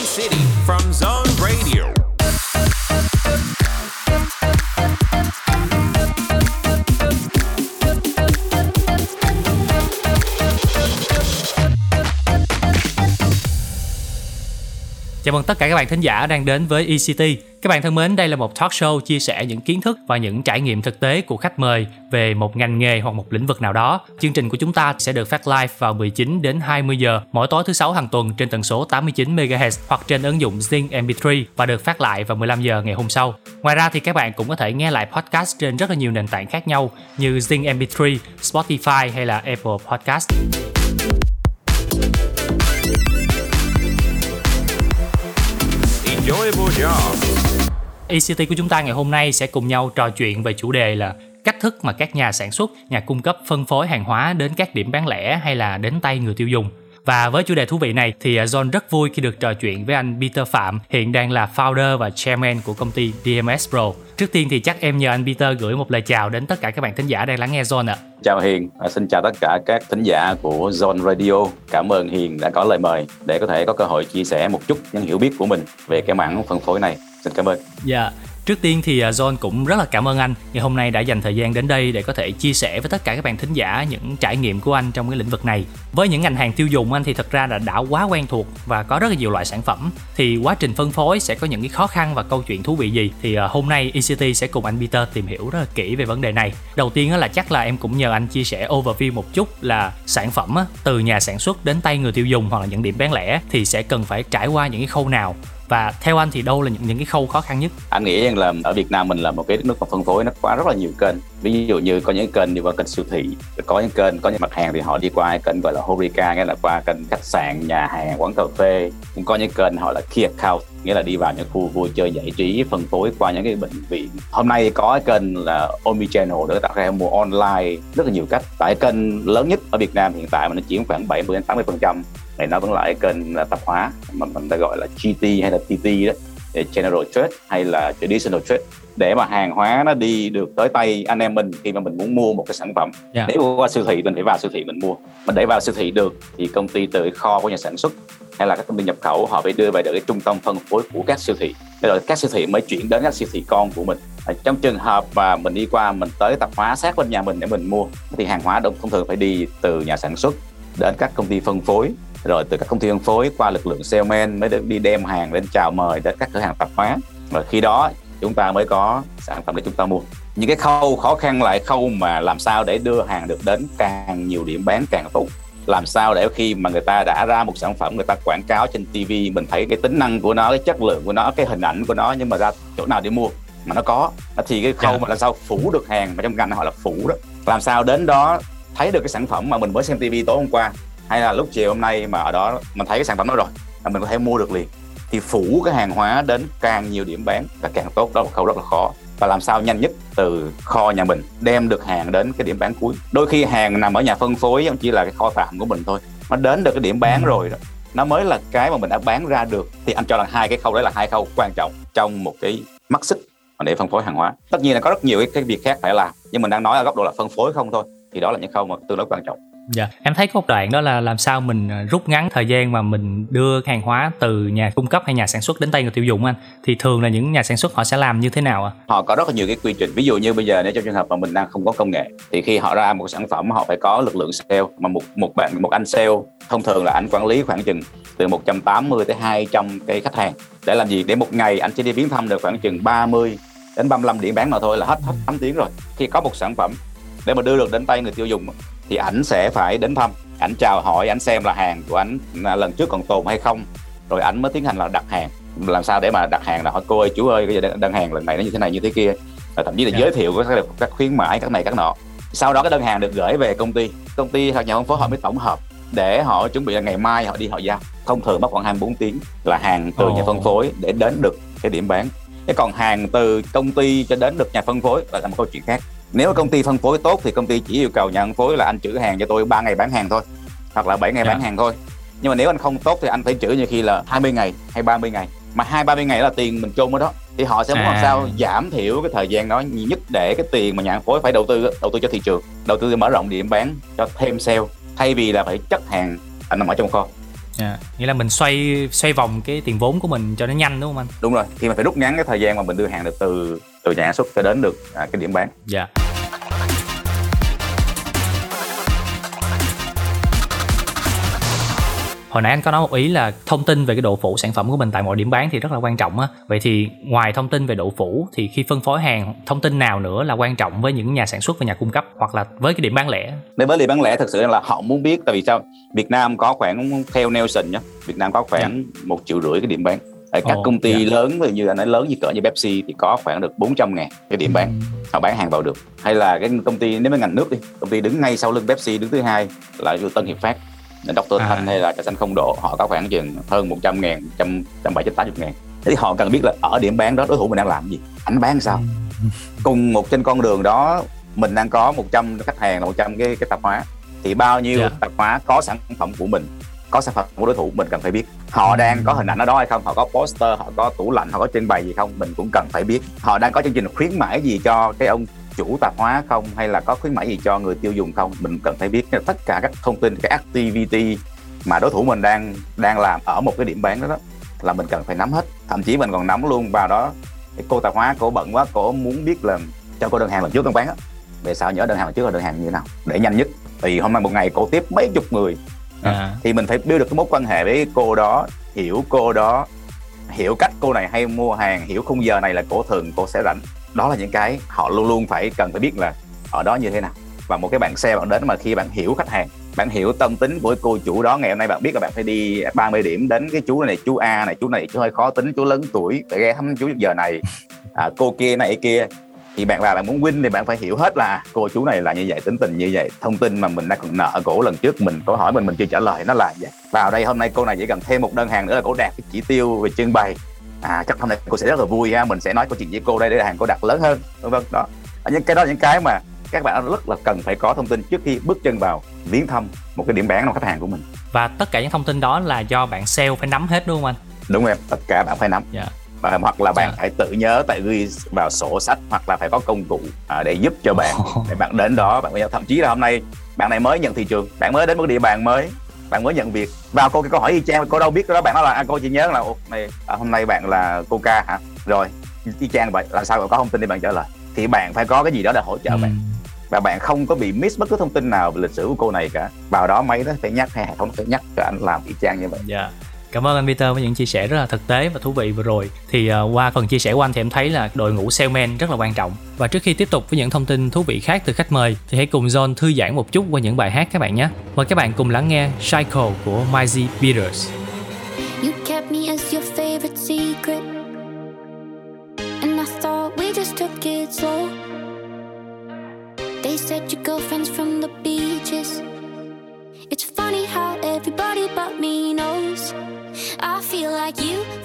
City from Zone Radio. Chào mừng tất cả các bạn thính giả đang đến với ECT. Các bạn thân mến, đây là một talk show chia sẻ những kiến thức và những trải nghiệm thực tế của khách mời về một ngành nghề hoặc một lĩnh vực nào đó. Chương trình của chúng ta sẽ được phát live vào 19 đến 20 giờ mỗi tối thứ sáu hàng tuần trên tần số 89 MHz hoặc trên ứng dụng Zing MP3 và được phát lại vào 15 giờ ngày hôm sau. Ngoài ra thì các bạn cũng có thể nghe lại podcast trên rất là nhiều nền tảng khác nhau như Zing MP3, Spotify hay là Apple Podcast. Enjoyable job. ECT của chúng ta ngày hôm nay sẽ cùng nhau trò chuyện về chủ đề là cách thức mà các nhà sản xuất, nhà cung cấp phân phối hàng hóa đến các điểm bán lẻ hay là đến tay người tiêu dùng. Và với chủ đề thú vị này thì à, John rất vui khi được trò chuyện với anh Peter Phạm, hiện đang là founder và chairman của công ty DMS Pro. Trước tiên thì chắc em nhờ anh Peter gửi một lời chào đến tất cả các bạn thính giả đang lắng nghe John ạ. Chào Hiền, à, xin chào tất cả các thính giả của Zone Radio. Cảm ơn Hiền đã có lời mời để có thể có cơ hội chia sẻ một chút những hiểu biết của mình về cái mảng phân phối này. Xin cảm ơn. Dạ, Trước tiên thì à, John cũng rất là cảm ơn anh ngày hôm nay đã dành thời gian đến đây để có thể chia sẻ với tất cả các bạn thính giả những trải nghiệm của anh trong cái lĩnh vực này. Với những ngành hàng tiêu dùng, anh thì thật ra là đã quá quen thuộc và có rất là nhiều loại sản phẩm. Thì quá trình phân phối sẽ có những cái khó khăn và câu chuyện thú vị gì thì à, hôm nay ECT sẽ cùng anh Peter tìm hiểu rất là kỹ về vấn đề này. Đầu tiên là chắc là em cũng nhờ anh chia sẻ overview một chút là sản phẩm từ nhà sản xuất đến tay người tiêu dùng hoặc là những điểm bán lẻ thì sẽ cần phải trải qua những cái khâu nào và theo anh thì đâu là những những cái khâu khó khăn nhất Anh nghĩ rằng là ở Việt Nam mình là một cái nước mà phân phối nó quá rất là nhiều kênh. Ví dụ như có những kênh đi qua kênh siêu thị, có những kênh có những mặt hàng thì họ đi qua kênh gọi là Horeca, nghĩa là qua kênh khách sạn, nhà hàng, quán cà phê. Cũng có những kênh họ là key account, nghĩa là đi vào những khu vui chơi giải trí phân phối qua những cái bệnh viện. Hôm nay có cái kênh là omnichannel để tạo ra mua online rất là nhiều cách. Tại kênh lớn nhất ở Việt Nam hiện tại mà nó chiếm khoảng 70 đến 80 phần trăm này nó vẫn là cái kênh tạp hóa mà mình ta gọi là GT hay là TT đó để General Trade hay là Traditional Trade. Để mà hàng hóa nó đi được tới tay anh em mình khi mà mình muốn mua một cái sản phẩm Yeah. nếu qua siêu thị mình phải vào siêu thị mình mua. Mình để vào siêu thị được thì công ty từ cái kho của nhà sản xuất hay là các công ty nhập khẩu họ phải đưa về được cái trung tâm phân phối của các siêu thị. Thế rồi các siêu thị mới chuyển đến các siêu thị con của mình. Trong trường hợp mà mình đi qua mình tới tạp hóa sát bên nhà mình để mình mua thì hàng hóa đông thông thường phải đi từ nhà sản xuất đến các công ty phân phối rồi từ các công ty phân phối qua lực lượng salesman mới được đi đem hàng đến chào mời đến các cửa hàng tạp hóa. Và khi đó chúng ta mới có sản phẩm để chúng ta mua. Những cái khâu khó khăn lại khâu mà làm sao để đưa hàng được đến càng nhiều điểm bán càng tốt. Làm sao để khi mà người ta đã ra một sản phẩm người ta quảng cáo trên TV mình thấy cái tính năng của nó cái chất lượng của nó cái hình ảnh của nó nhưng mà ra chỗ nào để mua mà nó có. Thì cái khâu Dạ. mà làm sao phủ được hàng mà trong ngành họ là phủ đó. Làm sao đến đó thấy được cái sản phẩm mà mình mới xem TV tối hôm qua hay là lúc chiều hôm nay mà ở đó mình thấy cái sản phẩm đó rồi là mình có thể mua được liền. Thì phủ cái hàng hóa đến càng nhiều điểm bán và càng tốt đó là một khâu rất là khó. Và làm sao nhanh nhất từ kho nhà mình đem được hàng đến cái điểm bán cuối. Đôi khi hàng nằm ở nhà phân phối không chỉ là cái kho tạm của mình thôi. Nó đến được cái điểm bán rồi đó nó mới là cái mà mình đã bán ra được. Thì anh cho là hai cái khâu đấy là hai khâu quan trọng trong một cái mắt xích để phân phối hàng hóa. Tất nhiên là có rất nhiều cái, cái việc khác phải làm nhưng mình đang nói ở góc độ là phân phối không thôi thì đó là những khâu mà tương đối quan trọng Dạ, em thấy có một đoạn đó là làm sao mình à, rút ngắn thời gian mà mình đưa hàng hóa từ nhà cung cấp hay nhà sản xuất đến tay người tiêu dùng anh. Thì thường là những nhà sản xuất họ sẽ làm như thế nào ạ? họ có rất là nhiều cái quy trình. Ví dụ như bây giờ nếu trong trường hợp mà mình đang không có công nghệ thì khi họ ra một sản phẩm họ phải có lực lượng sale. Mà một một bạn một anh sale thông thường là anh quản lý khoảng chừng từ 180 tới 200 cái khách hàng. Để làm gì? Để một ngày anh chỉ đi viếng thăm được khoảng chừng 30 đến 35 điểm bán mà thôi là hết hết 8 tiếng rồi. Khi có một sản phẩm để mà đưa được đến tay người tiêu dùng thì ảnh sẽ phải đến thăm. Ảnh chào hỏi ảnh xem là hàng của ảnh là lần trước còn tồn hay không. Rồi ảnh mới tiến hành là đặt hàng. Làm sao để mà đặt hàng là hỏi cô ơi chú ơi bây giờ đơn hàng lần này nó như thế này như thế kia. Và thậm chí là Dạ. giới thiệu các, các khuyến mãi các này các nọ. Sau đó cái đơn hàng được gửi về công ty. Công ty hoặc nhà phân phối họ mới tổng hợp để họ chuẩn bị là ngày mai họ đi họ giao. Thông thường mất khoảng 24 tiếng là hàng từ Ồ. nhà phân phối để đến được cái điểm bán. Thế còn hàng từ công ty cho đến được nhà phân phối là một câu chuyện khác nếu công ty phân phối tốt thì công ty chỉ yêu cầu nhà phân phối là anh trữ hàng cho tôi 3 ngày bán hàng thôi hoặc là 7 ngày Dạ. bán hàng thôi nhưng mà nếu anh không tốt thì anh phải trữ như khi là 20 ngày hay 30 ngày mà hai ba mươi ngày là tiền mình chôn ở đó thì họ sẽ muốn làm À. sao giảm thiểu cái thời gian đó nhiều nhất để cái tiền mà nhà phân phối phải đầu tư đầu tư cho thị trường đầu tư mở rộng điểm bán cho thêm sale thay vì là phải chất hàng anh nằm ở trong kho yeah. nghĩa là mình xoay xoay vòng cái tiền vốn của mình cho nó nhanh đúng không anh đúng rồi khi mà phải rút ngắn cái thời gian mà mình đưa hàng được từ từ nhà sản xuất cho đến được à, cái điểm bán dạ yeah. hồi nãy anh có nói một ý là thông tin về cái độ phủ sản phẩm của mình tại mọi điểm bán thì rất là quan trọng á vậy thì ngoài thông tin về độ phủ thì khi phân phối hàng thông tin nào nữa là quan trọng với những nhà sản xuất và nhà cung cấp hoặc là với cái điểm bán lẻ nếu với điểm bán lẻ thực sự là họ muốn biết tại vì sao Việt Nam có khoảng theo Nelson nhé Việt Nam có khoảng yeah. Dạ. một triệu rưỡi cái điểm bán các oh, công ty yeah. Dạ. lớn như anh nói lớn như cỡ như Pepsi thì có khoảng được 400 ngàn cái điểm bán mm. họ bán hàng vào được hay là cái công ty nếu mà ngành nước đi công ty đứng ngay sau lưng Pepsi đứng thứ hai là Tân Hiệp Phát Dr. À. Thanh hay là trà xanh không độ họ có khoảng chừng hơn 100 ngàn, 100, 180 ngàn thế thì họ cần biết là ở điểm bán đó đối thủ mình đang làm gì ảnh bán sao ừ. cùng một trên con đường đó mình đang có 100 khách hàng là 100 cái cái tạp hóa thì bao nhiêu yeah. Dạ. tạp hóa có sản phẩm của mình có sản phẩm của đối thủ mình cần phải biết. Họ đang có hình ảnh ở đó hay không? Họ có poster họ có tủ lạnh họ có trưng bày gì không? Mình cũng cần phải biết. Họ đang có chương trình khuyến mãi gì cho cái ông chủ tạp hóa không? Hay là có khuyến mãi gì cho người tiêu dùng không? Mình cần phải biết. Tất cả các thông tin cái activity mà đối thủ mình đang đang làm ở một cái điểm bán đó, đó là mình cần phải nắm hết. Thậm chí mình còn nắm luôn vào đó cái cô tạp hóa cổ bận quá cổ muốn biết là cho cô đơn hàng lần trước con bán á. Về sao nhớ đơn hàng lần trước là đơn hàng như thế nào? Để nhanh nhất. Thì hôm nay một ngày cổ tiếp mấy chục người À. à. thì mình phải build được cái mối quan hệ với cô đó hiểu cô đó hiểu cách cô này hay mua hàng hiểu khung giờ này là cổ thường cô sẽ rảnh. Đó là những cái họ luôn luôn phải cần phải biết là ở đó như thế nào. Và một cái bạn xe bạn đến mà khi bạn hiểu khách hàng bạn hiểu tâm tính của cô chủ đó ngày hôm nay bạn biết là bạn phải đi 30 điểm đến cái chú này chú A này chú này chú hơi khó tính chú lớn tuổi phải ghé thăm chú giờ này. À, cô kia này kia thì bạn vào bạn muốn win thì bạn phải hiểu hết là cô chú này là như vậy tính tình như vậy thông tin mà mình đã còn nợ cổ lần trước mình có hỏi mình mình chưa trả lời nó là vậy. Vào đây hôm nay cô này chỉ cần thêm một đơn hàng nữa là cổ đạt cái chỉ tiêu về trưng bày. À chắc hôm nay cô sẽ rất là vui ha mình sẽ nói câu chuyện với cô đây để hàng cô đặt lớn hơn vân vân đó. Những cái đó những cái mà các bạn rất là cần phải có thông tin trước khi bước chân vào viếng thăm một cái điểm bán của khách hàng của mình. Và tất cả những thông tin đó là do bạn sale phải nắm hết đúng không anh? Đúng em tất cả bạn phải nắm. Yeah. Dạ. và hoặc là bạn. Dạ. phải tự nhớ tại ghi vào sổ sách hoặc là phải có công cụ à, để giúp cho bạn để bạn đến đó bạn thậm chí là hôm nay bạn này mới nhận thị trường bạn mới đến một địa bàn mới bạn mới nhận việc vào cô cái câu hỏi y chang cô đâu biết đó bạn nói là à, cô chỉ nhớ là này à, hôm nay bạn là cô ca hả rồi y chang vậy là sao có thông tin để bạn trả lời thì bạn phải có cái gì đó để hỗ trợ ừ. bạn và bạn không có bị miss bất cứ thông tin nào về lịch sử của cô này cả vào đó máy đó phải nhắc hay hệ thống phải nhắc cho anh làm y chang như vậy yeah. Cảm ơn anh Peter với những chia sẻ rất là thực tế và thú vị vừa rồi. Thì uh, qua phần chia sẻ của anh thì em thấy là đội ngũ salesman rất là quan trọng. Và trước khi tiếp tục với những thông tin thú vị khác từ khách mời thì hãy cùng John thư giãn một chút qua những bài hát các bạn nhé. Mời các bạn cùng lắng nghe Cycle của Miley Peters. You kept me as your favorite secret And I thought we just took it slow They said your girlfriend's from the beaches like you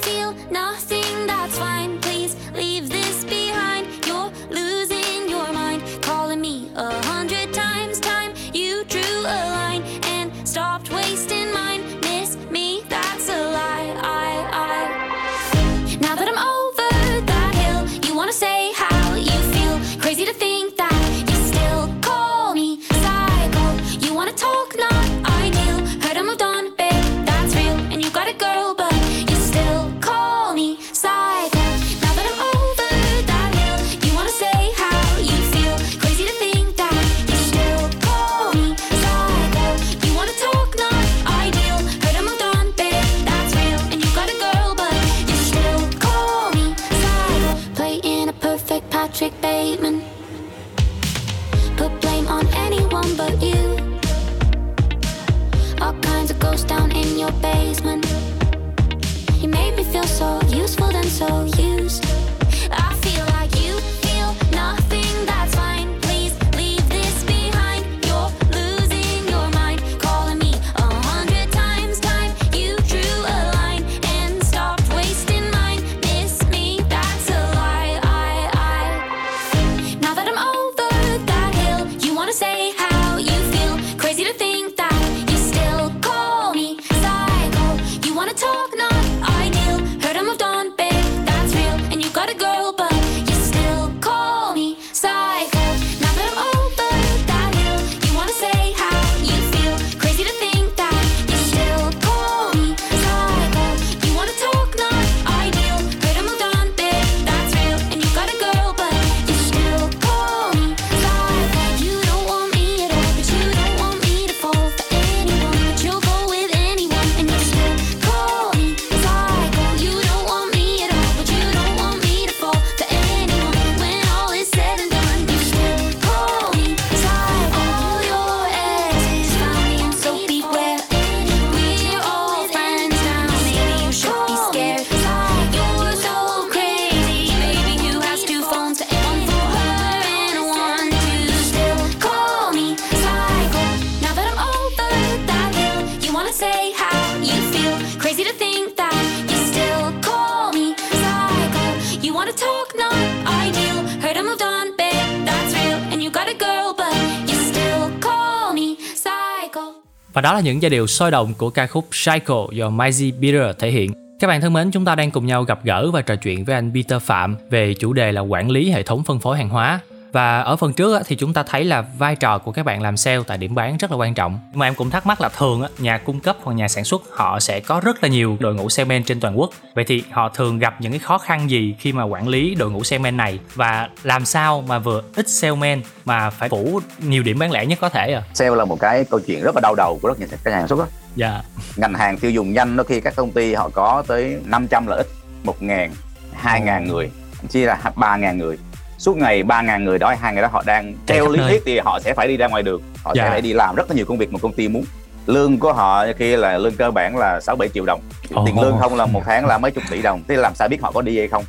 đó là những giai điệu sôi động của ca khúc Psycho do Maisie Peter thể hiện. Các bạn thân mến, chúng ta đang cùng nhau gặp gỡ và trò chuyện với anh Peter Phạm về chủ đề là quản lý hệ thống phân phối hàng hóa. Và ở phần trước thì chúng ta thấy là vai trò của các bạn làm sale tại điểm bán rất là quan trọng. Nhưng mà em cũng thắc mắc là thường nhà cung cấp hoặc nhà sản xuất họ sẽ có rất là nhiều đội ngũ salesman trên toàn quốc. Vậy thì họ thường gặp những cái khó khăn gì khi mà quản lý đội ngũ salesman này và làm sao mà vừa ít salesman mà phải phủ nhiều điểm bán lẻ nhất có thể à? Sale là một cái câu chuyện rất là đau đầu của rất nhiều các nhà sản xuất đó. Dạ. Ngành hàng tiêu dùng nhanh đôi khi các công ty họ có tới 500 là ít, 1 ngàn, 2 ngàn người, chia là 3 ngàn người suốt ngày ba ngàn người đó hai ngày đó họ đang theo lý thuyết thì họ sẽ phải đi ra ngoài đường. Họ dạ. sẽ phải đi làm rất là nhiều công việc mà công ty muốn. Lương của họ khi là lương cơ bản là sáu bảy triệu đồng. Oh. tiền lương không là một tháng là mấy chục tỷ đồng. Thế làm sao biết họ có đi hay không?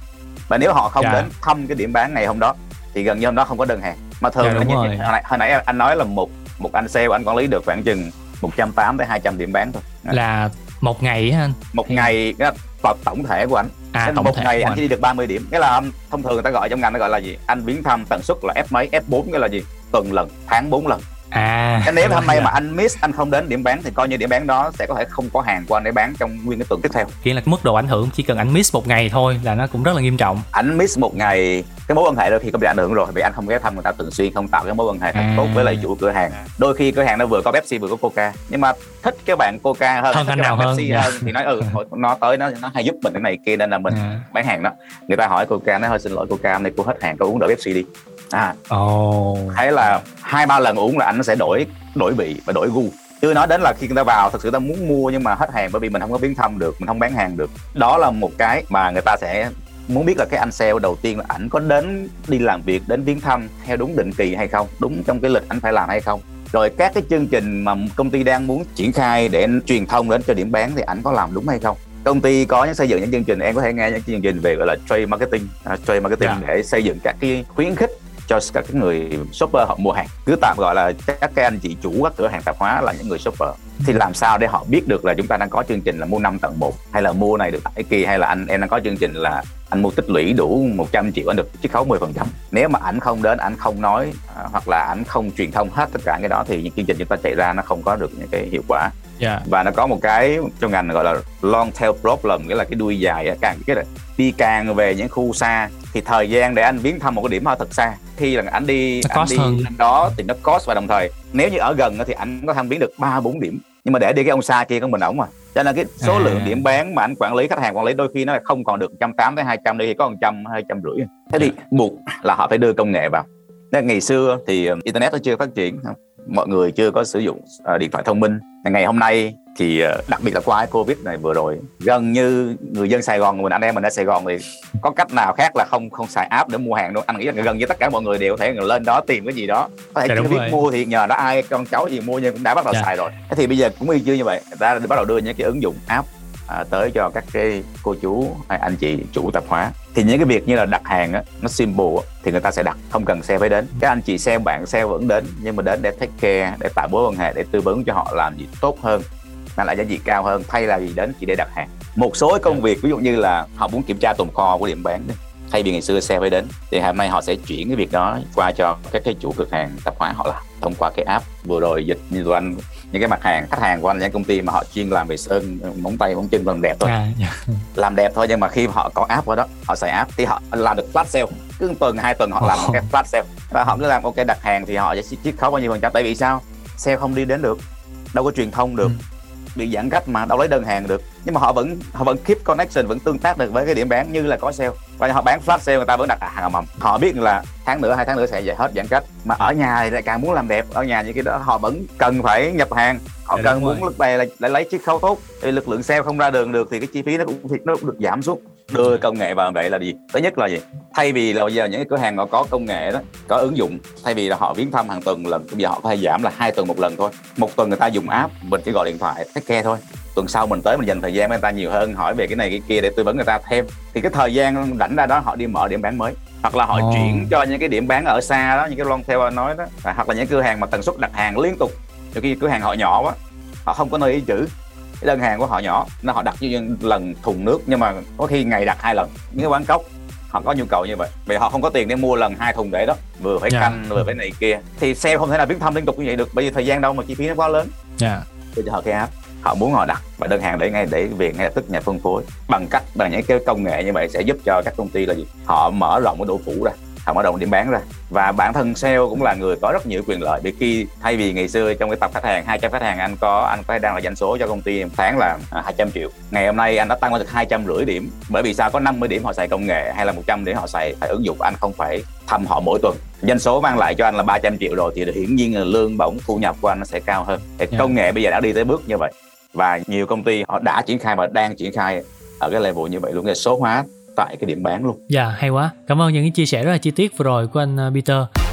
Và nếu họ không dạ. đến thăm cái điểm bán ngày hôm đó thì gần như hôm đó không có đơn hàng. Mà thường dạ, là như, hồi, nãy, hồi nãy anh nói là một một anh sale anh quản lý được khoảng chừng 180 tới 200 điểm bán thôi. Là một ngày hả anh? Một ngày tổng thể của anh. À, tổng một ngày anh chỉ đi được 30 điểm. Cái là thông thường người ta gọi trong ngành nó gọi là gì? Anh biến thăm tần suất là f mấy f 4 cái là gì? Tuần lần tháng 4 lần à cái nếu hôm nay mà anh miss anh không đến điểm bán thì coi như điểm bán đó sẽ có thể không có hàng của anh để bán trong nguyên cái tuần tiếp theo. Nghĩa là mức độ ảnh hưởng chỉ cần anh miss một ngày thôi là nó cũng rất là nghiêm trọng. Anh miss một ngày cái mối quan hệ đôi khi có bị ảnh hưởng rồi vì anh không ghé thăm người ta thường xuyên không tạo cái mối quan hệ à. tốt với lại chủ cửa hàng. Đôi khi cửa hàng nó vừa có Pepsi vừa có Coca nhưng mà thích cái bạn Coca hơn hơn thích nào hơn, Pepsi hơn thì nói ừ nó tới nó nó hay giúp mình cái này kia nên là mình à. bán hàng đó. Người ta hỏi Coca nó hơi xin lỗi Coca này cô hết hàng cô uống đỡ Pepsi đi à oh. thấy là hai ba lần uống là anh nó sẽ đổi đổi vị và đổi gu chưa nói đến là khi người ta vào thật sự ta muốn mua nhưng mà hết hàng bởi vì mình không có biến thăm được mình không bán hàng được đó là một cái mà người ta sẽ muốn biết là cái anh sale đầu tiên là ảnh có đến đi làm việc đến viếng thăm theo đúng định kỳ hay không đúng trong cái lịch ảnh phải làm hay không rồi các cái chương trình mà công ty đang muốn triển khai để truyền thông đến cho điểm bán thì ảnh có làm đúng hay không công ty có những xây dựng những chương trình em có thể nghe những chương trình về gọi là trade marketing uh, trade marketing yeah. Dạ. để xây dựng các cái khuyến khích cho các cái người shopper họ mua hàng. Cứ tạm gọi là các cái anh chị chủ các cửa hàng tạp hóa là những người shopper. Thì làm sao để họ biết được là chúng ta đang có chương trình là mua năm tặng một, hay là mua này được tặng kỳ hay là anh em đang có chương trình là anh mua tích lũy đủ 100 triệu anh được chiết khấu 10 phần trăm nếu mà ảnh không đến ảnh không nói à, hoặc là ảnh không truyền thông hết tất cả cái đó thì những chương trình chúng ta chạy ra nó không có được những cái hiệu quả yeah. và nó có một cái trong ngành gọi là long tail problem nghĩa là cái đuôi dài càng cái này đi càng về những khu xa thì thời gian để anh viếng thăm một cái điểm thật xa khi là anh đi nó anh đi hơn. đó thì nó cost và đồng thời nếu như ở gần thì anh có thăm viếng được ba bốn điểm nhưng mà để đi cái ông xa kia của mình ổng mà. Cho nên cái số à. lượng điểm bán mà anh quản lý khách hàng quản lý đôi khi nó không còn được 180 tới 200 đi thì có 100 200 rưỡi. Thế thì buộc là họ phải đưa công nghệ vào. Nên ngày xưa thì um, internet nó chưa phát triển mọi người chưa có sử dụng uh, điện thoại thông minh. Ngày hôm nay thì ờ, đặc biệt là qua cái covid này vừa rồi gần như người dân sài gòn mình anh em mình ở sài gòn thì có cách nào khác là không không xài app để mua hàng đâu. Anh nghĩ là gần như tất cả mọi người đều có thể lên đó tìm cái gì đó. Có thể dạ, chưa biết rồi. mua thì nhờ đó ai con cháu gì mua nhưng cũng đã bắt đầu dạ. xài rồi. Thế thì bây giờ cũng y chưa như vậy ta bắt đầu đưa những cái ứng dụng app à, tới cho các cái cô chú hay anh chị chủ tạp hóa thì những cái việc như là đặt hàng á nó simple thì người ta sẽ đặt không cần xe phải đến. Các anh chị xe bạn xe vẫn đến nhưng mà đến để take care để tạo mối quan hệ để tư vấn cho họ làm gì tốt hơn mang lại giá trị cao hơn thay là gì đến chỉ để đặt hàng. Một số công việc ví dụ như là họ muốn kiểm tra tồn kho của điểm bán đấy thay vì ngày xưa xe phải đến thì hôm nay họ sẽ chuyển cái việc đó qua cho các cái chủ cửa hàng tạp hóa họ làm thông qua cái app. Vừa rồi dịch như tụi anh những cái mặt hàng khách hàng của anh những công ty mà họ chuyên làm về sơn móng tay móng chân làm đẹp thôi. À, yeah. Dạ. làm đẹp thôi nhưng mà khi họ có app vào đó họ xài app thì họ làm được flash sale. Cứ tuần hai tuần họ làm một cái flash sale. Và họ cứ làm ok đặt hàng thì họ sẽ chiết khấu bao nhiêu phần trăm. Tại vì sao? Sale không đi đến được đâu có truyền thông được. Ừ bị giãn cách mà đâu lấy đơn hàng được. Nhưng mà họ vẫn họ vẫn keep connection vẫn tương tác được với cái điểm bán như là có sale. Và họ bán flash sale người ta vẫn đặt hàng ầm ầm. Họ biết là tháng nữa hai tháng nữa sẽ về hết giãn cách. Mà ở nhà thì lại càng muốn làm đẹp. Ở nhà như cái đó họ vẫn cần phải nhập hàng. Họ dạ, cần muốn lúc này là để lấy chiếc khấu tốt. Thì lực lượng sale không ra đường được thì cái chi phí nó cũng nó cũng được giảm xuống đưa công nghệ vào vậy là gì? Thứ nhất là gì? Thay vì là bây giờ những cái cửa hàng họ có công nghệ đó có ứng dụng thay vì là họ viếng thăm hàng tuần lần bây giờ họ có thể giảm là hai tuần một lần thôi. Một tuần người ta dùng app mình chỉ gọi điện thoại take care thôi. Tuần sau mình tới mình dành thời gian với người ta nhiều hơn hỏi về cái này cái kia để tư vấn người ta thêm. Thì cái thời gian rảnh ra đó họ đi mở điểm bán mới. Hoặc là họ oh. chuyển cho những cái điểm bán ở xa đó những cái long theo nói đó. Hoặc là những cửa hàng mà tần suất đặt hàng liên tục. Nhiều khi cửa hàng họ nhỏ quá họ không có nơi ý chữ cái đơn hàng của họ nhỏ nó họ đặt như lần thùng nước nhưng mà có khi ngày đặt hai lần. Những cái quán cốc họ có nhu cầu như vậy. Vì họ không có tiền để mua lần hai thùng để đó. Vừa phải Dạ. canh vừa phải này kia. Thì sale không thể nào viết thăm liên tục như vậy được. Bởi vì thời gian đâu mà chi phí nó quá lớn. Dạ. Bây giờ họ cái app họ muốn họ đặt và đơn hàng để ngay để về ngay lập tức nhà phân phối. Bằng cách bằng những cái công nghệ như vậy sẽ giúp cho các công ty là gì? Họ mở rộng cái độ phủ ra họ mở rộng điểm bán ra. Và bản thân sale cũng là người có rất nhiều quyền lợi vì khi thay vì ngày xưa trong cái tập khách hàng 200 khách hàng anh có anh có đang là doanh số cho công ty một tháng là à, 200 triệu. Ngày hôm nay anh đã tăng lên được 250 điểm bởi vì sao? Có 50 điểm họ xài công nghệ hay là 100 điểm họ xài phải ứng dụng anh không phải thăm họ mỗi tuần. Doanh số mang lại cho anh là 300 triệu rồi thì hiển nhiên là lương bổng thu nhập của anh nó sẽ cao hơn. Thì Dạ. công nghệ bây giờ đã đi tới bước như vậy và nhiều công ty họ đã triển khai và đang triển khai ở cái level như vậy luôn. Để số hóa tại cái điểm bán luôn Dạ hay quá. Cảm ơn những chia sẻ rất là chi tiết vừa rồi của anh à, Peter.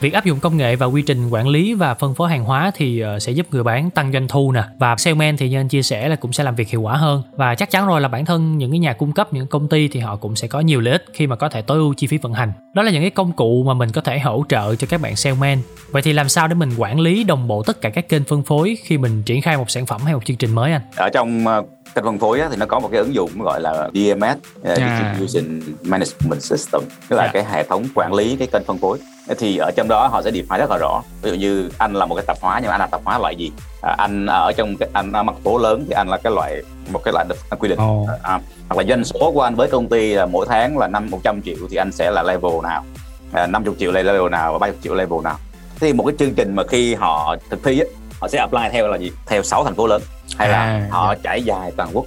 Việc áp dụng công nghệ và quy trình quản lý và phân phối hàng hóa thì ờ, sẽ giúp người bán tăng doanh thu nè và salesman thì như anh chia sẻ là cũng sẽ làm việc hiệu quả hơn và chắc chắn rồi là bản thân những cái nhà cung cấp, những công ty thì họ cũng sẽ có nhiều lợi ích khi mà có thể tối ưu chi phí vận hành. Đó là những cái công cụ mà mình có thể hỗ trợ cho các bạn salesman. Vậy thì làm sao để mình quản lý đồng bộ tất cả các kênh phân phối khi mình triển khai một sản phẩm hay một chương trình mới anh? ở trong ờ, kênh phân phối á, thì nó có một cái ứng dụng gọi là DMS uh, À. Distribution Management System tức là Dạ. cái hệ thống quản lý cái kênh phân phối thì ở trong đó họ sẽ define rất là rõ ví dụ như anh là một cái tạp hóa nhưng mà anh là tạp hóa loại gì à, anh ở trong cái anh ở mặt phố lớn thì anh là cái loại một cái loại được quy định Ồ. à, hoặc là doanh số của anh với công ty là mỗi tháng là năm 100 triệu thì anh sẽ là level nào à, 50 triệu là level nào và 30 triệu level nào thì một cái chương trình mà khi họ thực thi á, họ sẽ apply theo là gì? Theo 6 thành phố lớn. Hay là À, họ trải dài toàn quốc.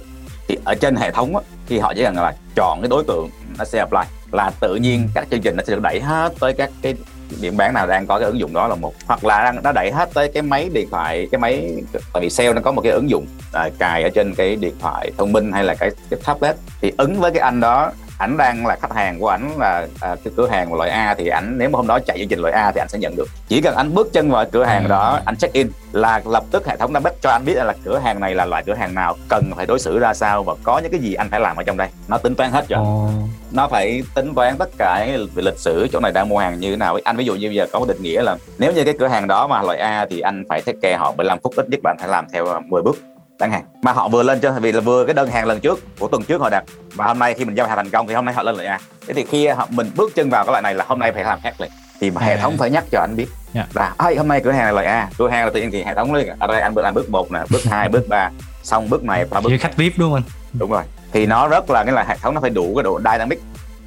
Thì ở trên hệ thống á, khi họ chỉ cần là chọn cái đối tượng nó sẽ apply. Là tự nhiên các chương trình nó sẽ được đẩy hết tới các cái điểm bán nào đang có cái ứng dụng đó là một. Hoặc là nó đẩy hết tới cái máy điện thoại cái máy tại vì sale nó có một cái ứng dụng à, cài ở trên cái điện thoại thông minh hay là cái, cái tablet. Thì ứng với cái anh đó ảnh đang là khách hàng của ảnh là à, cái cửa hàng loại A thì ảnh nếu mà hôm đó chạy chương trình loại A thì ảnh sẽ nhận được. Chỉ cần anh bước chân vào cửa hàng À. đó anh check in là lập tức hệ thống đã bắt cho anh biết là cửa hàng này là loại cửa hàng nào cần phải đối xử ra sao và có những cái gì anh phải làm ở trong đây. Nó tính toán hết Ồ. nó phải tính toán tất cả về lịch sử chỗ này đang mua hàng như thế nào. Anh ví dụ như bây giờ có định nghĩa là nếu như cái cửa hàng đó mà loại A thì anh phải take care họ 15 phút ít nhất bạn phải làm theo 10 bước đáng hàng mà họ vừa lên cho vì là vừa cái đơn hàng lần trước của tuần trước họ đặt và hôm nay khi mình giao hàng thành công thì hôm nay họ lên loại A thế thì khi họ, mình bước chân vào cái loại này là hôm nay phải làm khác liền thì mà hệ À. thống phải nhắc cho anh biết Dạ. là "Ây, hôm nay cửa hàng là loại A cửa hàng là tự nhiên thì hệ thống lên ở đây anh bước làm bước một nè bước hai bước ba xong bước này và bước Với khách VIP đúng không anh? đúng rồi thì nó rất là cái là hệ thống nó phải đủ cái độ dynamic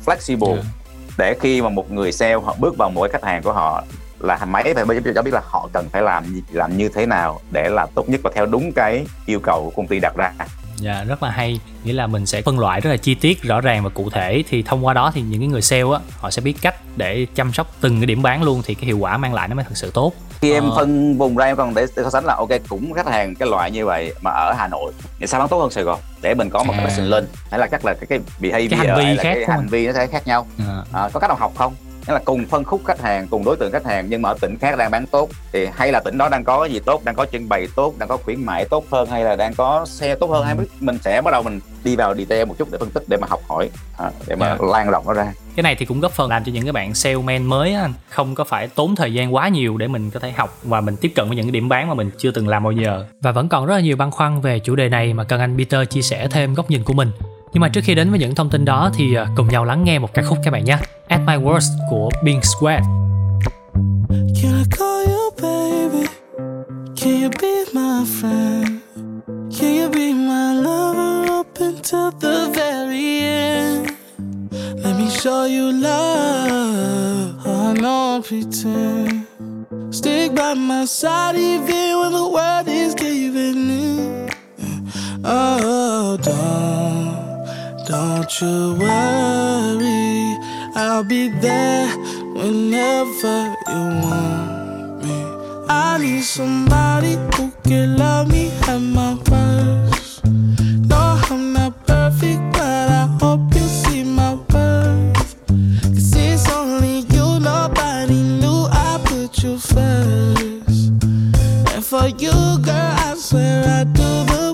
flexible Dạ. để khi mà một người sale họ bước vào mỗi khách hàng của họ là máy phải giúp cho biết là họ cần phải làm làm như thế nào để làm tốt nhất và theo đúng cái yêu cầu của công ty đặt ra. Dạ rất là hay. Nghĩa là mình sẽ phân loại rất là chi tiết, rõ ràng và cụ thể. Thì thông qua đó thì những cái người sale á Họ sẽ biết cách để chăm sóc từng cái điểm bán luôn Thì cái hiệu quả mang lại nó mới thực sự tốt. Khi em Ờ. phân vùng ra em còn để, so sánh là ok cũng khách hàng cái loại như vậy mà ở Hà Nội thì sao bán tốt hơn Sài Gòn? Để mình có một cái À. lesson lên. Hay là chắc là cái cái behavior Cái hành vi là khác cái hành vi nó sẽ khác nhau. À, à, có cách nào học không nghĩa là cùng phân khúc khách hàng cùng đối tượng khách hàng nhưng mà ở tỉnh khác đang bán tốt. Thì hay là tỉnh đó đang có cái gì tốt đang có trưng bày tốt đang có khuyến mại tốt hơn hay là đang có xe tốt hơn? Hay biết mình sẽ bắt đầu mình đi vào detail một chút để phân tích để mà học hỏi à, để mà Dạ. lan rộng nó ra. Cái này thì cũng góp phần làm cho những cái bạn salesman mới á Không có phải tốn thời gian quá nhiều để mình có thể học Và mình tiếp cận với những cái điểm bán mà mình chưa từng làm bao giờ. Và vẫn còn rất là nhiều băn khoăn về chủ đề này Mà cần anh Peter chia sẻ thêm góc nhìn của mình nhưng mà trước khi đến với những thông tin đó Thì à, cùng nhau lắng nghe một ca khúc các bạn nhé At My Worst của Bing Square Can I call you baby? Can you be my friend? Can you be my lover up until the very end? Let me show you love. I know pretend. Stick by my side even when the world is giving in. Oh, don't, don't you worry. I'll be there whenever you want me. I need somebody who can love me at my worst. No, I'm not perfect, but I hope you see my worth. Cause it's only you, nobody knew I put you first. And for you, girl, I swear I do the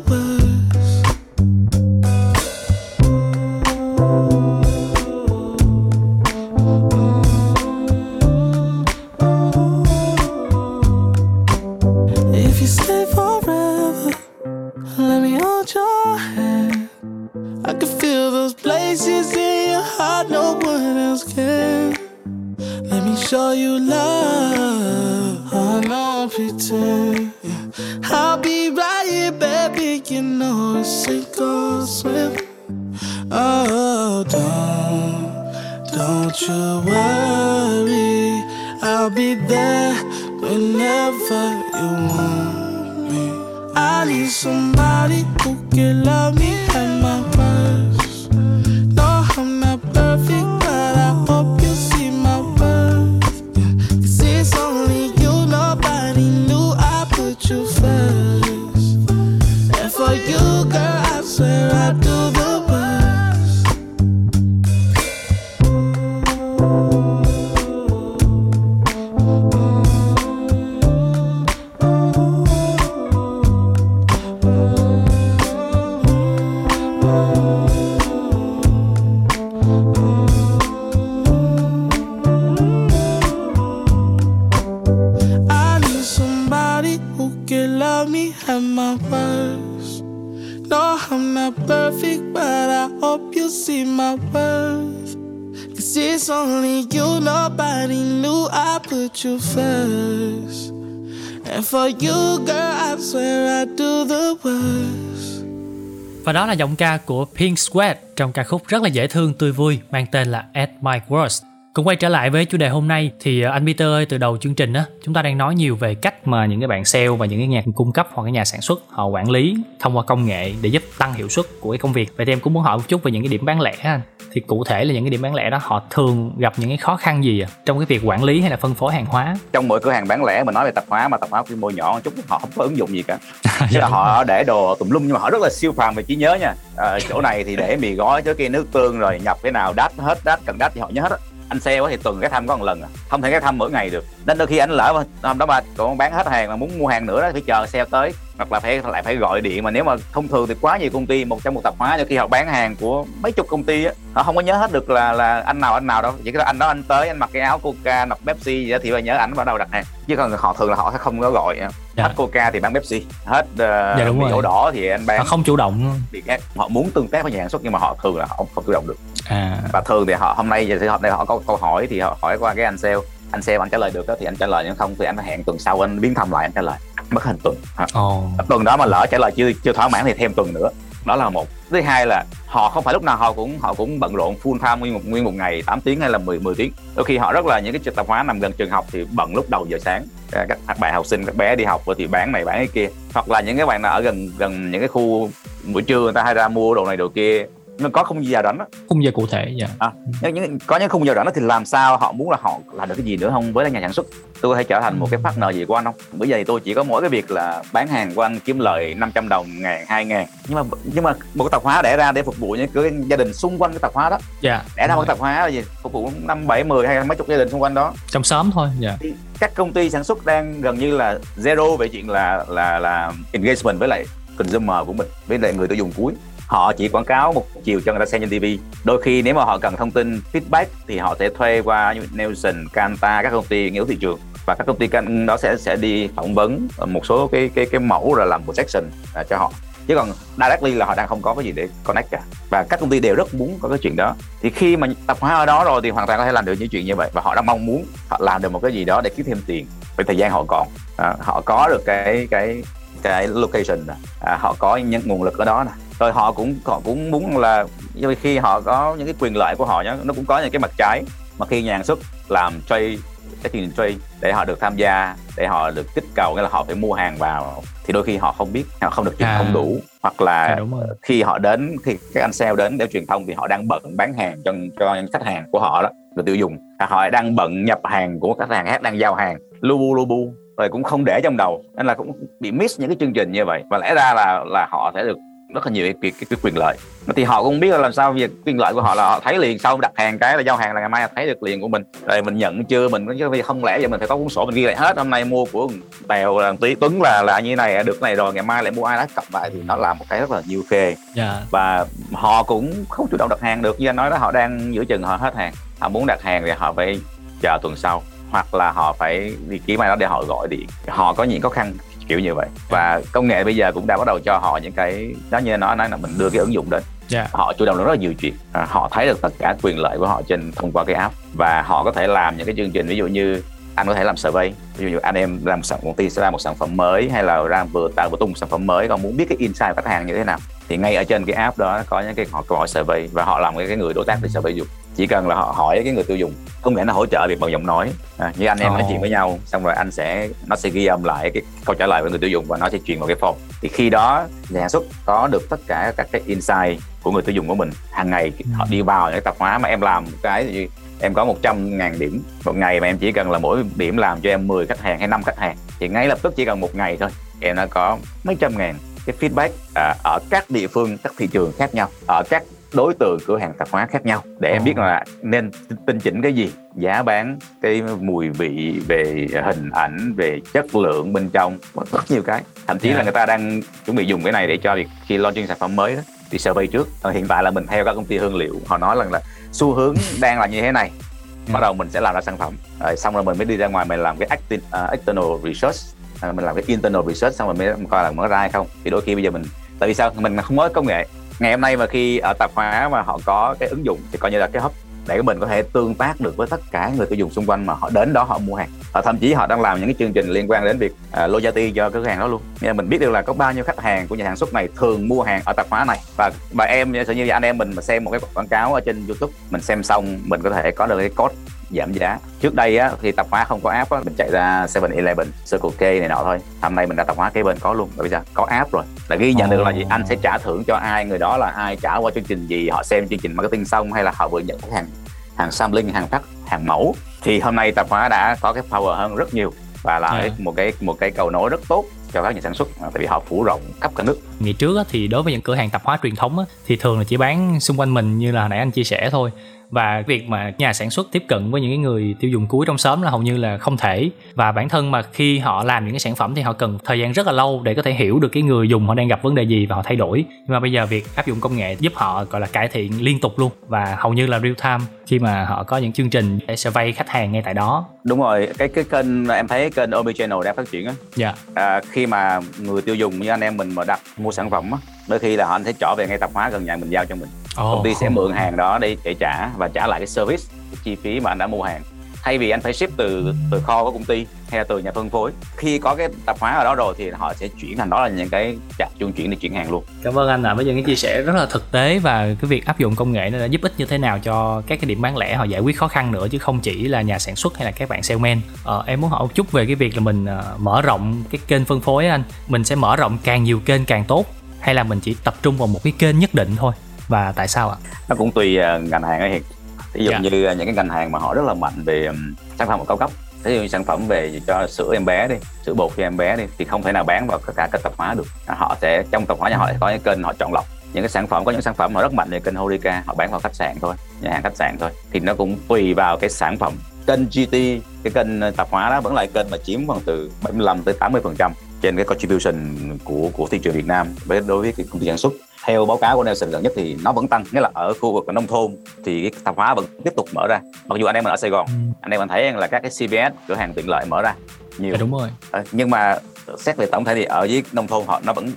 đó là giọng ca của Pink Sweat trong ca khúc rất là dễ thương, tươi vui, mang tên là At My Worst. Cùng quay trở lại với chủ đề hôm nay thì ờ, anh Peter ơi từ đầu chương trình á chúng ta đang nói nhiều về cách mà những cái bạn sale và những cái nhà cung cấp hoặc cái nhà sản xuất họ quản lý thông qua công nghệ để giúp tăng hiệu suất của cái công việc. Vậy thì em cũng muốn hỏi một chút về những cái điểm bán lẻ anh. Thì cụ thể là những cái điểm bán lẻ đó họ thường gặp những cái khó khăn gì à? trong cái việc quản lý hay là phân phối hàng hóa? trong mỗi cửa hàng bán lẻ mình nói về tạp hóa mà tạp hóa quy mô nhỏ một chút họ không có ứng dụng gì cả Dạ, Tức là họ để đồ tùm lum nhưng mà họ rất là siêu phàm về trí nhớ nha Ờ, chỗ này thì để mì gói chỗ kia nước tương rồi nhập cái nào đắt hết đắt cần đắt thì họ nhớ hết á anh sale thì tuần cái thăm có một lần à. Không thể cái thăm mỗi ngày được. Nên đôi khi anh lỡ mà hôm đó mà còn bán hết hàng mà muốn mua hàng nữa đó, phải chờ sale tới hoặc là phải lại phải gọi điện. Mà nếu mà thông thường thì quá nhiều công ty một trong một tạp hóa cho khi họ bán hàng của mấy chục công ty á họ không có nhớ hết được là là anh nào anh nào đâu. Chỉ có anh đó anh tới anh mặc cái áo coca mặc pepsi gì đó thì phải nhớ ảnh bắt đầu đặt hàng. Chứ còn họ thường là họ sẽ không có gọi Dạ. hết coca thì bán pepsi. Hết uh, Dạ, mì đỏ thì anh bán Họ không chủ động. thì khác. Họ muốn tương tác với nhà sản xuất nhưng mà họ thường là họ không, không chủ động được. À. Và thường thì họ hôm nay giờ thì hôm nay họ có câu hỏi thì họ hỏi qua cái anh sale. Anh sale anh trả lời được đó thì anh trả lời nếu không thì anh hẹn tuần sau anh biến thăm lại anh trả lời mất hình tuần. À, ồ. Tuần đó mà lỡ trả lời chưa chưa thỏa mãn thì thêm tuần nữa. Đó là một. Thứ hai là họ không phải lúc nào họ cũng họ cũng bận rộn full time nguyên một nguyên một ngày 8 tiếng hay là 10 10 tiếng. Đôi khi họ rất là những cái tạp hóa nằm gần trường học thì bận lúc đầu giờ sáng. À, các các bạn học sinh các bé đi học rồi thì bán này bán cái kia. Hoặc là những cái bạn nào ở gần gần những cái khu buổi trưa người ta hay ra mua đồ này đồ kia nó có không giờ rảnh á. Khung giờ cụ thể dạ. À, những, những, có những khung giờ rảnh đó thì làm sao họ muốn là họ làm được cái gì nữa không? Với nhà sản xuất tôi thể trở thành một cái partner gì của anh không? Bây giờ thì tôi chỉ có mỗi cái việc là bán hàng của anh kiếm lời 500 đồng ngàn hai ngàn. Nhưng mà nhưng mà một cái tạp hóa đẻ ra để phục vụ những cái gia đình xung quanh cái tạp hóa đó. Dạ. Đẻ ra một cái tạp hóa là gì? Phục vụ năm bảy mười hay mấy chục gia đình xung quanh đó. Trong xóm thôi dạ. Thì các công ty sản xuất đang gần như là zero về chuyện là là là engagement với lại consumer của mình với lại người tiêu dùng cuối họ chỉ quảng cáo một chiều cho người ta xem trên TV đôi khi nếu mà họ cần thông tin feedback thì họ sẽ thuê qua như Nielsen, Canta các công ty nghiên cứu thị trường. Và các công ty can- đó sẽ sẽ đi phỏng vấn một số cái cái cái mẫu rồi làm một à, cho họ. Chứ còn directly là họ đang không có cái gì để connect cả. Và các công ty đều rất muốn có cái chuyện đó. Thì khi mà tập hóa ở đó rồi thì hoàn toàn có thể làm được những chuyện như vậy. Và họ đang mong muốn họ làm được một cái gì đó để kiếm thêm tiền với thời gian họ còn. À, họ có được cái cái cái location nè. À, họ có những nguồn lực ở đó nè. Rồi họ cũng họ cũng muốn là khi họ có những cái quyền lợi của họ nhá nó cũng có những cái mặt trái. Mà khi nhà sản xuất làm trade cái chương trình trade để họ được tham gia để họ được kích cầu nghĩa là họ phải mua hàng vào thì đôi khi họ không biết họ không được truyền À. thông đủ. Hoặc là rồi. khi họ đến khi các anh sale đến để truyền thông thì họ đang bận bán hàng cho cho những khách hàng của họ đó người tiêu dùng. À, họ đang bận nhập hàng của khách hàng khác đang giao hàng. Lu bu lu bu rồi cũng không để trong đầu nên là cũng bị miss những cái chương trình như vậy. Và lẽ ra là là họ sẽ được rất là nhiều cái, cái, cái, quyền lợi. Thì họ cũng biết là làm sao việc quyền lợi của họ là họ thấy liền sau đặt hàng cái là giao hàng là ngày mai thấy được liền của mình. Rồi mình nhận chưa mình có chứ không lẽ giờ mình phải có cuốn sổ mình ghi lại hết. Hôm nay mua của tèo là tí tuấn là là như này được này rồi ngày mai lại mua ai đó. Cộng lại thì nó là một cái rất là nhiều khê. Dạ. Và họ cũng không chủ động đặt hàng được. Như anh nói đó họ đang giữa chừng họ hết hàng. Họ muốn đặt hàng thì họ phải chờ tuần sau hoặc là họ phải đi kiếm ai đó để họ gọi điện. Họ có những khó khăn kiểu như vậy. Và công nghệ bây giờ cũng đã bắt đầu cho họ những cái đó như nói nói là mình đưa cái ứng dụng đến. Dạ. họ chủ động được rất là nhiều chuyện. À, họ thấy được tất cả quyền lợi của họ trên thông qua cái app. Và họ có thể làm những cái chương trình ví dụ như anh có thể làm survey. Ví dụ như anh em làm một sản công ty sẽ ra một sản phẩm mới hay là ra vừa tạo vừa tung một sản phẩm mới còn muốn biết cái insight của khách hàng như thế nào. Thì ngay ở trên cái app đó có những cái họ câu hỏi survey và họ làm cái, cái người đối tác để survey dùng chỉ cần là họ hỏi cái người tiêu dùng không nghĩa là hỗ trợ việc bằng giọng nói. À, như anh em nói Ồ. chuyện với nhau xong rồi anh sẽ nó sẽ ghi âm lại cái câu trả lời của người tiêu dùng và nó sẽ truyền vào cái form. Thì khi đó nhà sản xuất có được tất cả các cái insight của người tiêu dùng của mình. Hàng ngày họ đi vào những tạp hóa mà em làm cái thì em có 100 ngàn điểm một ngày mà em chỉ cần là mỗi điểm làm cho em 10 khách hàng hay 5 khách hàng thì ngay lập tức chỉ cần một ngày thôi em đã có mấy trăm ngàn cái feedback à, ở các địa phương các thị trường khác nhau ở các đối tượng cửa hàng tạp hóa khác nhau. Để em biết là nên tinh chỉnh cái gì giá bán cái mùi vị về hình ảnh về chất lượng bên trong rất nhiều cái. Thậm chí Dạ. là người ta đang chuẩn bị dùng cái này để cho việc khi launching sản phẩm mới đó thì survey trước. Ờ, hiện tại là mình theo các công ty hương liệu họ nói rằng là xu hướng đang là như thế này. Bắt đầu mình sẽ làm ra sản phẩm. Rồi xong rồi mình mới đi ra ngoài mình làm cái external research. Mình làm cái internal research xong rồi mới coi là mở ra hay không. Thì đôi khi bây giờ mình tại vì sao? Mình không có công nghệ ngày hôm nay mà khi ở tạp hóa mà họ có cái ứng dụng thì coi như là cái hub để mình có thể tương tác được với tất cả người tiêu dùng xung quanh mà họ đến đó họ mua hàng. Và thậm chí họ đang làm những cái chương trình liên quan đến việc uh, loyalty cho cái cửa hàng đó luôn. Nghĩa là mình biết được là có bao nhiêu khách hàng của nhà sản xuất này thường mua hàng ở tạp hóa này. Và và em sẽ như như anh em mình mà xem một cái quảng cáo ở trên youtube mình xem xong mình có thể có được cái code giảm giá. Trước đây á khi tạp hóa không có app á mình chạy ra 7-Eleven Circle K này nọ thôi. Hôm nay mình ra tạp hóa kế bên có luôn. Vì sao? Có app rồi. Là ghi nhận được là gì? Anh sẽ trả thưởng cho ai? Người đó là ai? Trả qua chương trình gì? Họ xem chương trình marketing xong hay là họ vừa nhận hàng hàng sampling hàng phát hàng mẫu? Thì hôm nay tạp hóa đã có cái power hơn rất nhiều và là À. một cái một cái cầu nối rất tốt cho các nhà sản xuất à, tại vì họ phủ rộng khắp cả nước. Ngày trước thì đối với những cửa hàng tạp hóa truyền thống á, thì thường là chỉ bán xung quanh mình như là hồi nãy anh chia sẻ thôi và việc mà nhà sản xuất tiếp cận với những cái người tiêu dùng cuối trong xóm là hầu như là không thể. Và bản thân mà khi họ làm những cái sản phẩm thì họ cần thời gian rất là lâu để có thể hiểu được cái người dùng họ đang gặp vấn đề gì và họ thay đổi. Nhưng mà bây giờ việc áp dụng công nghệ giúp họ gọi là cải thiện liên tục luôn và hầu như là real time khi mà họ có những chương trình để survey khách hàng ngay tại đó. Đúng rồi cái cái kênh em thấy kênh omnichannel đang phát triển á. Dạ. À, khi mà người tiêu dùng như anh em mình mà đặt mua sản phẩm á đôi khi là họ sẽ trở về ngay tạp hóa gần nhà mình giao cho mình công ty sẽ mượn hàng đó để để trả và trả lại cái service cái chi phí mà anh đã mua hàng. Thay vì anh phải ship từ từ kho của công ty hay là từ nhà phân phối. Khi có cái tạp hóa ở đó rồi thì họ sẽ chuyển thành đó là những cái trạm trung chuyển để chuyển hàng luôn. Cảm ơn anh ạ, với những cái chia sẻ rất là thực tế và cái việc áp dụng công nghệ nó đã giúp ích như thế nào cho các cái điểm bán lẻ họ giải quyết khó khăn nữa chứ không chỉ là nhà sản xuất hay là các bạn salesman. Ờ, em muốn hỏi một chút về cái việc là mình ờ, mở rộng cái kênh phân phối anh, mình sẽ mở rộng càng nhiều kênh càng tốt hay là mình chỉ tập trung vào một cái kênh nhất định thôi và tại sao ạ? nó cũng tùy à, ngành hàng ấy hiện ví dụ Dạ. như à, những cái ngành hàng mà họ rất là mạnh về sản phẩm cao cấp. Ví dụ như sản phẩm về cho sữa em bé đi sữa bột cho em bé đi thì không thể nào bán vào tất cả các tạp hóa được. À, họ sẽ trong tạp hóa nhà họ có những kênh họ chọn lọc. Những cái sản phẩm có những sản phẩm họ rất mạnh về kênh Horeca họ bán vào khách sạn thôi nhà hàng khách sạn thôi. Thì nó cũng tùy vào cái sản phẩm. Kênh GT cái kênh tạp hóa đó vẫn là kênh mà chiếm khoảng từ 75 tới 80 phần trăm trên cái contribution của của thị trường Việt Nam với đối với cái công ty sản xuất theo báo cáo của Nelson gần nhất thì nó vẫn tăng nghĩa là ở khu vực nông thôn thì cái tạp hóa vẫn tiếp tục mở ra. Mặc dù anh em mình ở Sài Gòn anh em mình thấy là các cái CVS cửa hàng tiện lợi mở ra nhiều. Dạ đúng rồi. Ờ, nhưng mà xét về tổng thể thì ở dưới nông thôn họ nó vẫn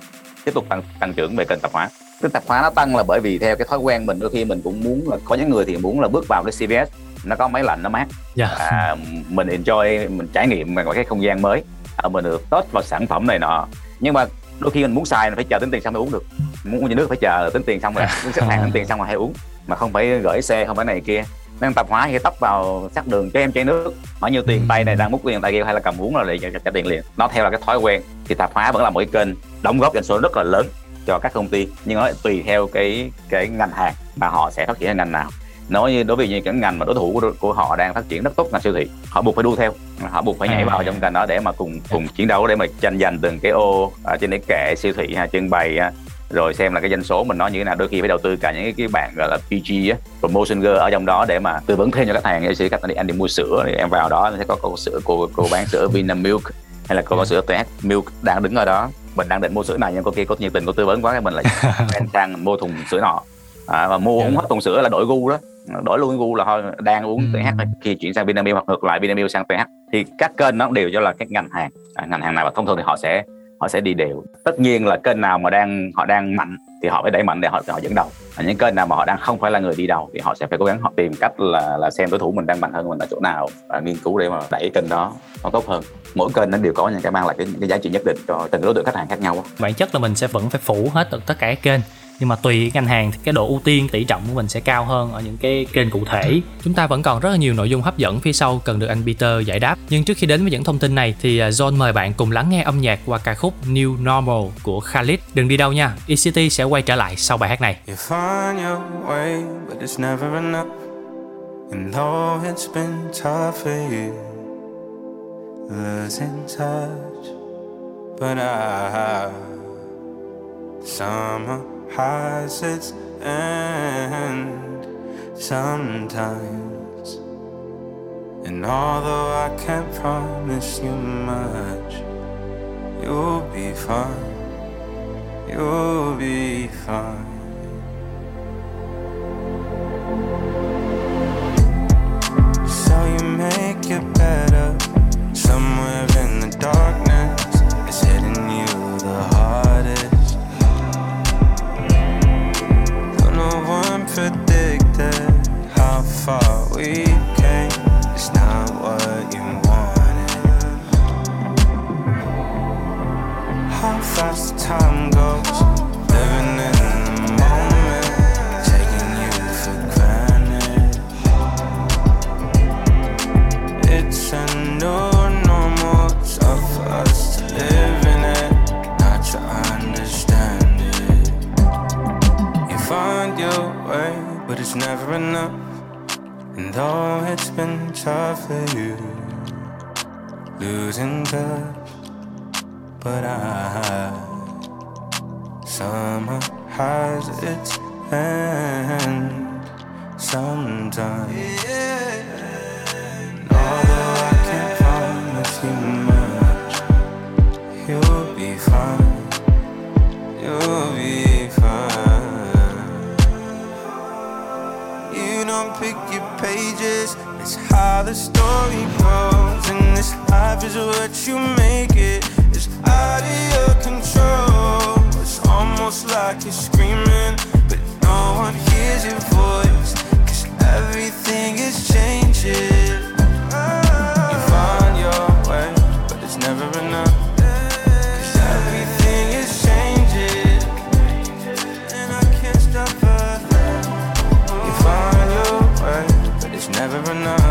tiếp tục tăng tăng trưởng về kênh tạp hóa. Cái tạp hóa nó tăng là bởi vì theo cái thói quen mình đôi khi mình cũng muốn là có những người thì muốn là bước vào cái CVS nó có máy lạnh nó mát. Dạ. à, mình enjoy mình trải nghiệm một cái không gian mới. À, mình được tốt vào sản phẩm này nọ. Nhưng mà đôi khi mình muốn xài mình phải chờ tính tiền xong mới uống được muốn uống nước phải chờ tính tiền xong rồi muốn xếp hàng tính tiền xong rồi hay uống mà không phải gửi xe không phải này kia. Nên tạp hóa thì tấp vào sát đường cho em chai nước bao nhiêu tiền tay này đang múc tiền tay kia hay là cầm uống rồi để trả, tiền liền. Nó theo là cái thói quen thì tạp hóa vẫn là một cái kênh đóng góp doanh số rất là lớn cho các công ty nhưng nó lại tùy theo cái cái ngành hàng mà họ sẽ phát triển ở ngành nào. Nói như đối với những cái ngành mà đối thủ của, của họ đang phát triển rất tốt ngành siêu thị họ buộc phải đu theo họ buộc phải nhảy À. vào trong ngành đó để mà cùng cùng chiến đấu để mà tranh giành từng cái ô ở trên cái kệ siêu thị ha trưng bày ha, rồi xem là cái doanh số mình nó như thế nào. Đôi khi phải đầu tư cả những cái, cái bạn gọi là PG á promotion girl ở trong đó để mà tư vấn thêm cho khách hàng. Như sẽ anh đi, anh đi mua sữa thì em vào đó sẽ có cô sữa cô cô bán sữa Vinamilk hay là cô có sữa TH Milk đang đứng ở đó. Mình đang định mua sữa này nhưng cô kia có nhiệt tình cô tư vấn quá cái mình lại sang mua thùng sữa nọ. À, và mua Dạ. uống hết thùng sữa là đổi gu đó. Đổi luôn gu là thôi đang uống Ừ. TH khi chuyển sang Vinamilk hoặc ngược lại Vinamilk sang TH thì các kênh nó đều cho là các ngành hàng. À, ngành hàng nào và thông thường thì họ sẽ họ sẽ đi đều. Tất nhiên là kênh nào mà đang họ đang mạnh thì họ phải đẩy mạnh để họ họ dẫn đầu. Và những kênh nào mà họ đang không phải là người đi đầu thì họ sẽ phải cố gắng họ tìm cách là là xem đối thủ mình đang mạnh hơn mình ở chỗ nào và nghiên cứu để mà đẩy kênh đó nó tốt hơn. Mỗi kênh nó đều có những cái mang lại cái, những cái giá trị nhất định cho từng đối tượng khách hàng khác nhau bản chất là mình sẽ vẫn phải phủ hết tất cả các kênh nhưng mà tùy ngành hàng thì cái độ ưu tiên tỷ trọng của mình sẽ cao hơn ở những cái kênh cụ thể. Chúng ta vẫn còn rất là nhiều nội dung hấp dẫn phía sau cần được anh Peter giải đáp. Nhưng trước khi đến với những thông tin này thì à, John mời bạn cùng lắng nghe âm nhạc qua ca khúc New Normal của Khalid. Đừng đi đâu nha ECT sẽ quay trở lại sau bài hát này. And though it's been tough for you, losing touch, but I summer has its end sometimes. And although I can't promise you much, you'll be fine. You'll be fine. Never enough. And though it's been tough for you, losing touch, but I summer has its end sometimes. And your pages. It's how the story goes. And this life is what you make it. It's out of your control. It's almost like you're screaming, but no one hears your voice. Cause everything is changing. never know.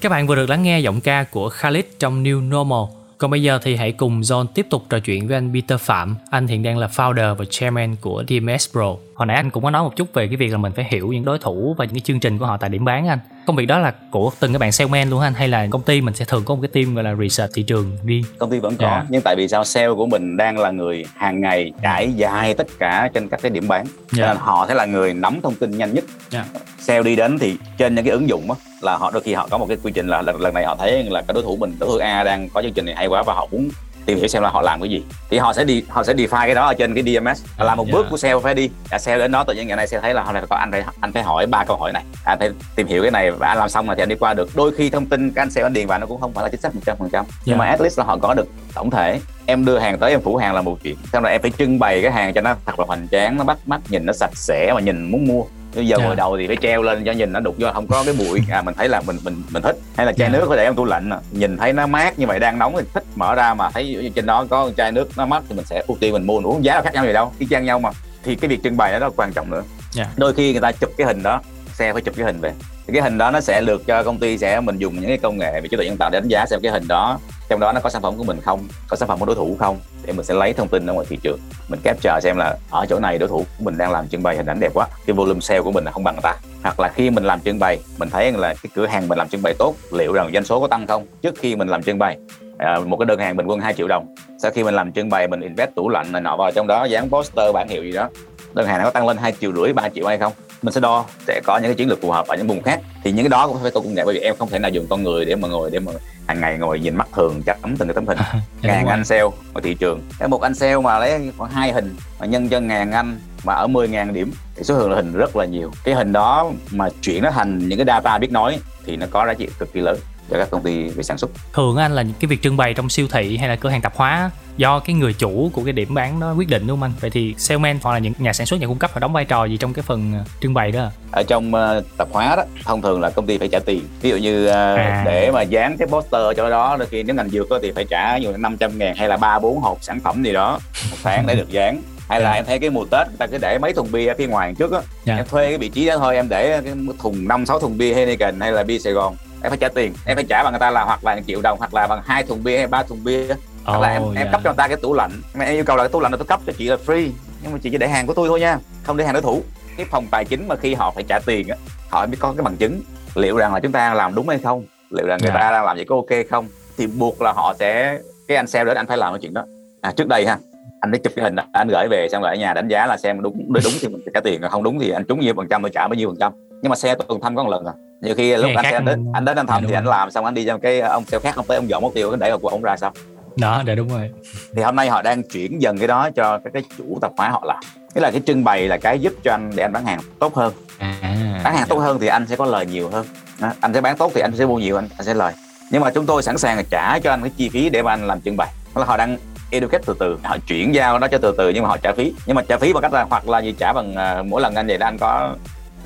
Các bạn vừa được lắng nghe giọng ca của Khalid trong New Normal. Còn bây giờ thì hãy cùng John tiếp tục trò chuyện với anh Peter Phạm. Anh hiện đang là founder và chairman của DMS Pro. Hồi nãy anh cũng có nói một chút về cái việc là mình phải hiểu những đối thủ và những cái chương trình của họ tại điểm bán anh. Công việc đó là của từng cái bạn salesman luôn anh hay là công ty mình sẽ thường có một cái team gọi là research thị trường riêng. công ty vẫn có Dạ. nhưng tại vì sao sale của mình đang là người hàng ngày trải dài tất cả trên các cái điểm bán Dạ. nên họ sẽ là người nắm thông tin nhanh nhất Dạ. sale đi đến thì trên những cái ứng dụng á là họ đôi khi họ có một cái quy trình là lần, lần này họ thấy là cái đối thủ mình đối thủ A đang có chương trình này hay quá và họ muốn tìm hiểu xem là họ làm cái gì. Thì họ sẽ đi họ sẽ define cái đó ở trên cái DMS là một Dạ. bước của sale phải đi. À, sale đến đó tự nhiên ngày nay sale thấy là hôm nay có anh phải anh phải hỏi ba câu hỏi này. Anh phải tìm hiểu cái này và anh làm xong rồi thì anh đi qua được. Đôi khi thông tin cái anh sale anh điền vào nó cũng không phải là chính xác một trăm phần trăm. Nhưng Dạ. mà at least là họ có được tổng thể. Em đưa hàng tới em phủ hàng là một chuyện. Xong rồi em phải trưng bày cái hàng cho nó thật là hoành tráng nó bắt mắt nhìn nó sạch sẽ mà nhìn muốn mua bây giờ ngồi đầu thì phải treo lên cho nhìn nó đục vô không có cái bụi. À mình thấy là mình mình mình thích. Hay là chai Dạ. nước phải để trong tủ lạnh à. nhìn thấy nó mát như vậy đang nóng thì thích mở ra mà thấy trên đó có chai nước nó mát thì mình sẽ ưu tiên mình mua. Uống giá là khác nhau gì đâu y chang nhau mà. Thì cái việc trưng bày đó rất quan trọng nữa. Dạ. đôi khi người ta chụp cái hình đó sale phải chụp cái hình về thì cái hình đó nó sẽ được cho công ty sẽ mình dùng những cái công nghệ về trí tuệ nhân tạo để đánh giá xem cái hình đó trong đó nó có sản phẩm của mình không có sản phẩm của đối thủ không để mình sẽ lấy thông tin ở ngoài thị trường mình capture xem là ở chỗ này đối thủ của mình đang làm trưng bày hình ảnh đẹp quá cái volume sale của mình là không bằng người ta. Hoặc là khi mình làm trưng bày mình thấy là cái cửa hàng mình làm trưng bày tốt liệu rằng doanh số có tăng không? Trước khi mình làm trưng bày à, một cái đơn hàng bình quân 2 triệu đồng sau khi mình làm trưng bày mình invest tủ lạnh này nọ vào trong đó dán poster bản hiệu gì đó đơn hàng nó có tăng lên 2 triệu rưỡi 3 triệu hay không? Mình sẽ đo sẽ có những cái chiến lược phù hợp ở những vùng khác. Thì những cái đó cũng phải công nghệ bởi vì em không thể nào dùng con người để mà ngồi để mà hàng ngày ngồi nhìn mắt thường chấm từng cái tấm hình. Dạ, ngàn anh sale ở thị trường. Cái một anh sale mà lấy khoảng hai hình mà nhân cho ngàn anh mà ở 10 ngàn điểm thì số lượng là hình rất là nhiều. Cái hình đó mà chuyển nó thành những cái data biết nói thì nó có giá trị cực kỳ lớn cho các công ty về sản xuất thường anh là những cái việc trưng bày trong siêu thị hay là cửa hàng tạp hóa do cái người chủ của cái điểm bán đó quyết định đúng không anh vậy thì salesman hoặc là những nhà sản xuất nhà cung cấp họ đóng vai trò gì trong cái phần ờ, trưng bày đó ở trong uh, tạp hóa đó thông thường là công ty phải trả tiền ví dụ như uh, À. để mà dán cái poster ở chỗ đó đôi khi nếu ngành dược có thì phải trả ví dụ 500 ngàn hay là ba bốn hộp sản phẩm gì đó một tháng để được dán hay là Dạ. em thấy cái mùa tết người ta cứ để mấy thùng bia ở phía ngoài trước á Dạ. em thuê cái vị trí đó thôi em để cái thùng năm sáu thùng bia Heineken hay là bia Sài Gòn em phải trả tiền em phải trả bằng người ta là hoặc là 1 triệu đồng hoặc là bằng hai thùng bia hay ba thùng bia. Hoặc là em, Ồ, em dạ. cấp cho người ta cái tủ lạnh. Mà em yêu cầu là cái tủ lạnh là tôi cấp cho chị là free nhưng mà chị chỉ để hàng của tôi thôi nha không để hàng đối thủ. Cái phòng tài chính mà khi họ phải trả tiền á họ mới có cái bằng chứng liệu rằng là chúng ta làm đúng hay không liệu rằng người Dạ. ta đang làm vậy có ok không. Thì buộc là họ sẽ cái anh sale đến anh phải làm cái chuyện đó. À, trước đây ha anh đã chụp cái hình đó, anh gửi về xong rồi ở nhà đánh giá là xem đúng đúng, đúng thì mình trả tiền còn không đúng thì anh trúng nhiêu phần trăm tôi trả bao nhiêu phần trăm nhưng mà xe tuần thăm có một lần à. Nhiều khi lúc Nghe anh sẽ đến anh đến anh Dạ, thăm đúng thì rồi. anh làm xong anh đi cho cái ông sale khác ông tới ông dọn mốc tiêu để của ông ra xong đó dạ đúng rồi. Thì hôm nay họ đang chuyển dần cái đó cho các cái chủ tạp hóa họ làm. Nghĩa là cái trưng bày là cái giúp cho anh để anh bán hàng tốt hơn. À bán hàng tốt hơn thì anh sẽ có lời nhiều hơn. Đó, anh sẽ bán tốt thì anh sẽ mua nhiều anh, anh sẽ lời. Nhưng mà chúng tôi sẵn sàng là trả cho anh cái chi phí để mà anh làm trưng bày. Là họ đang educate từ từ họ chuyển giao nó cho từ từ nhưng mà họ trả phí. Nhưng mà trả phí bằng cách là hoặc là gì trả bằng à, mỗi lần anh vậy đó anh có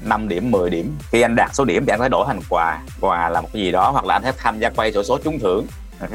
5 điểm 10 điểm. Khi anh đạt số điểm thì anh phải đổi thành quà. Quà là một cái gì đó hoặc là anh phải tham gia quay sổ số trúng thưởng.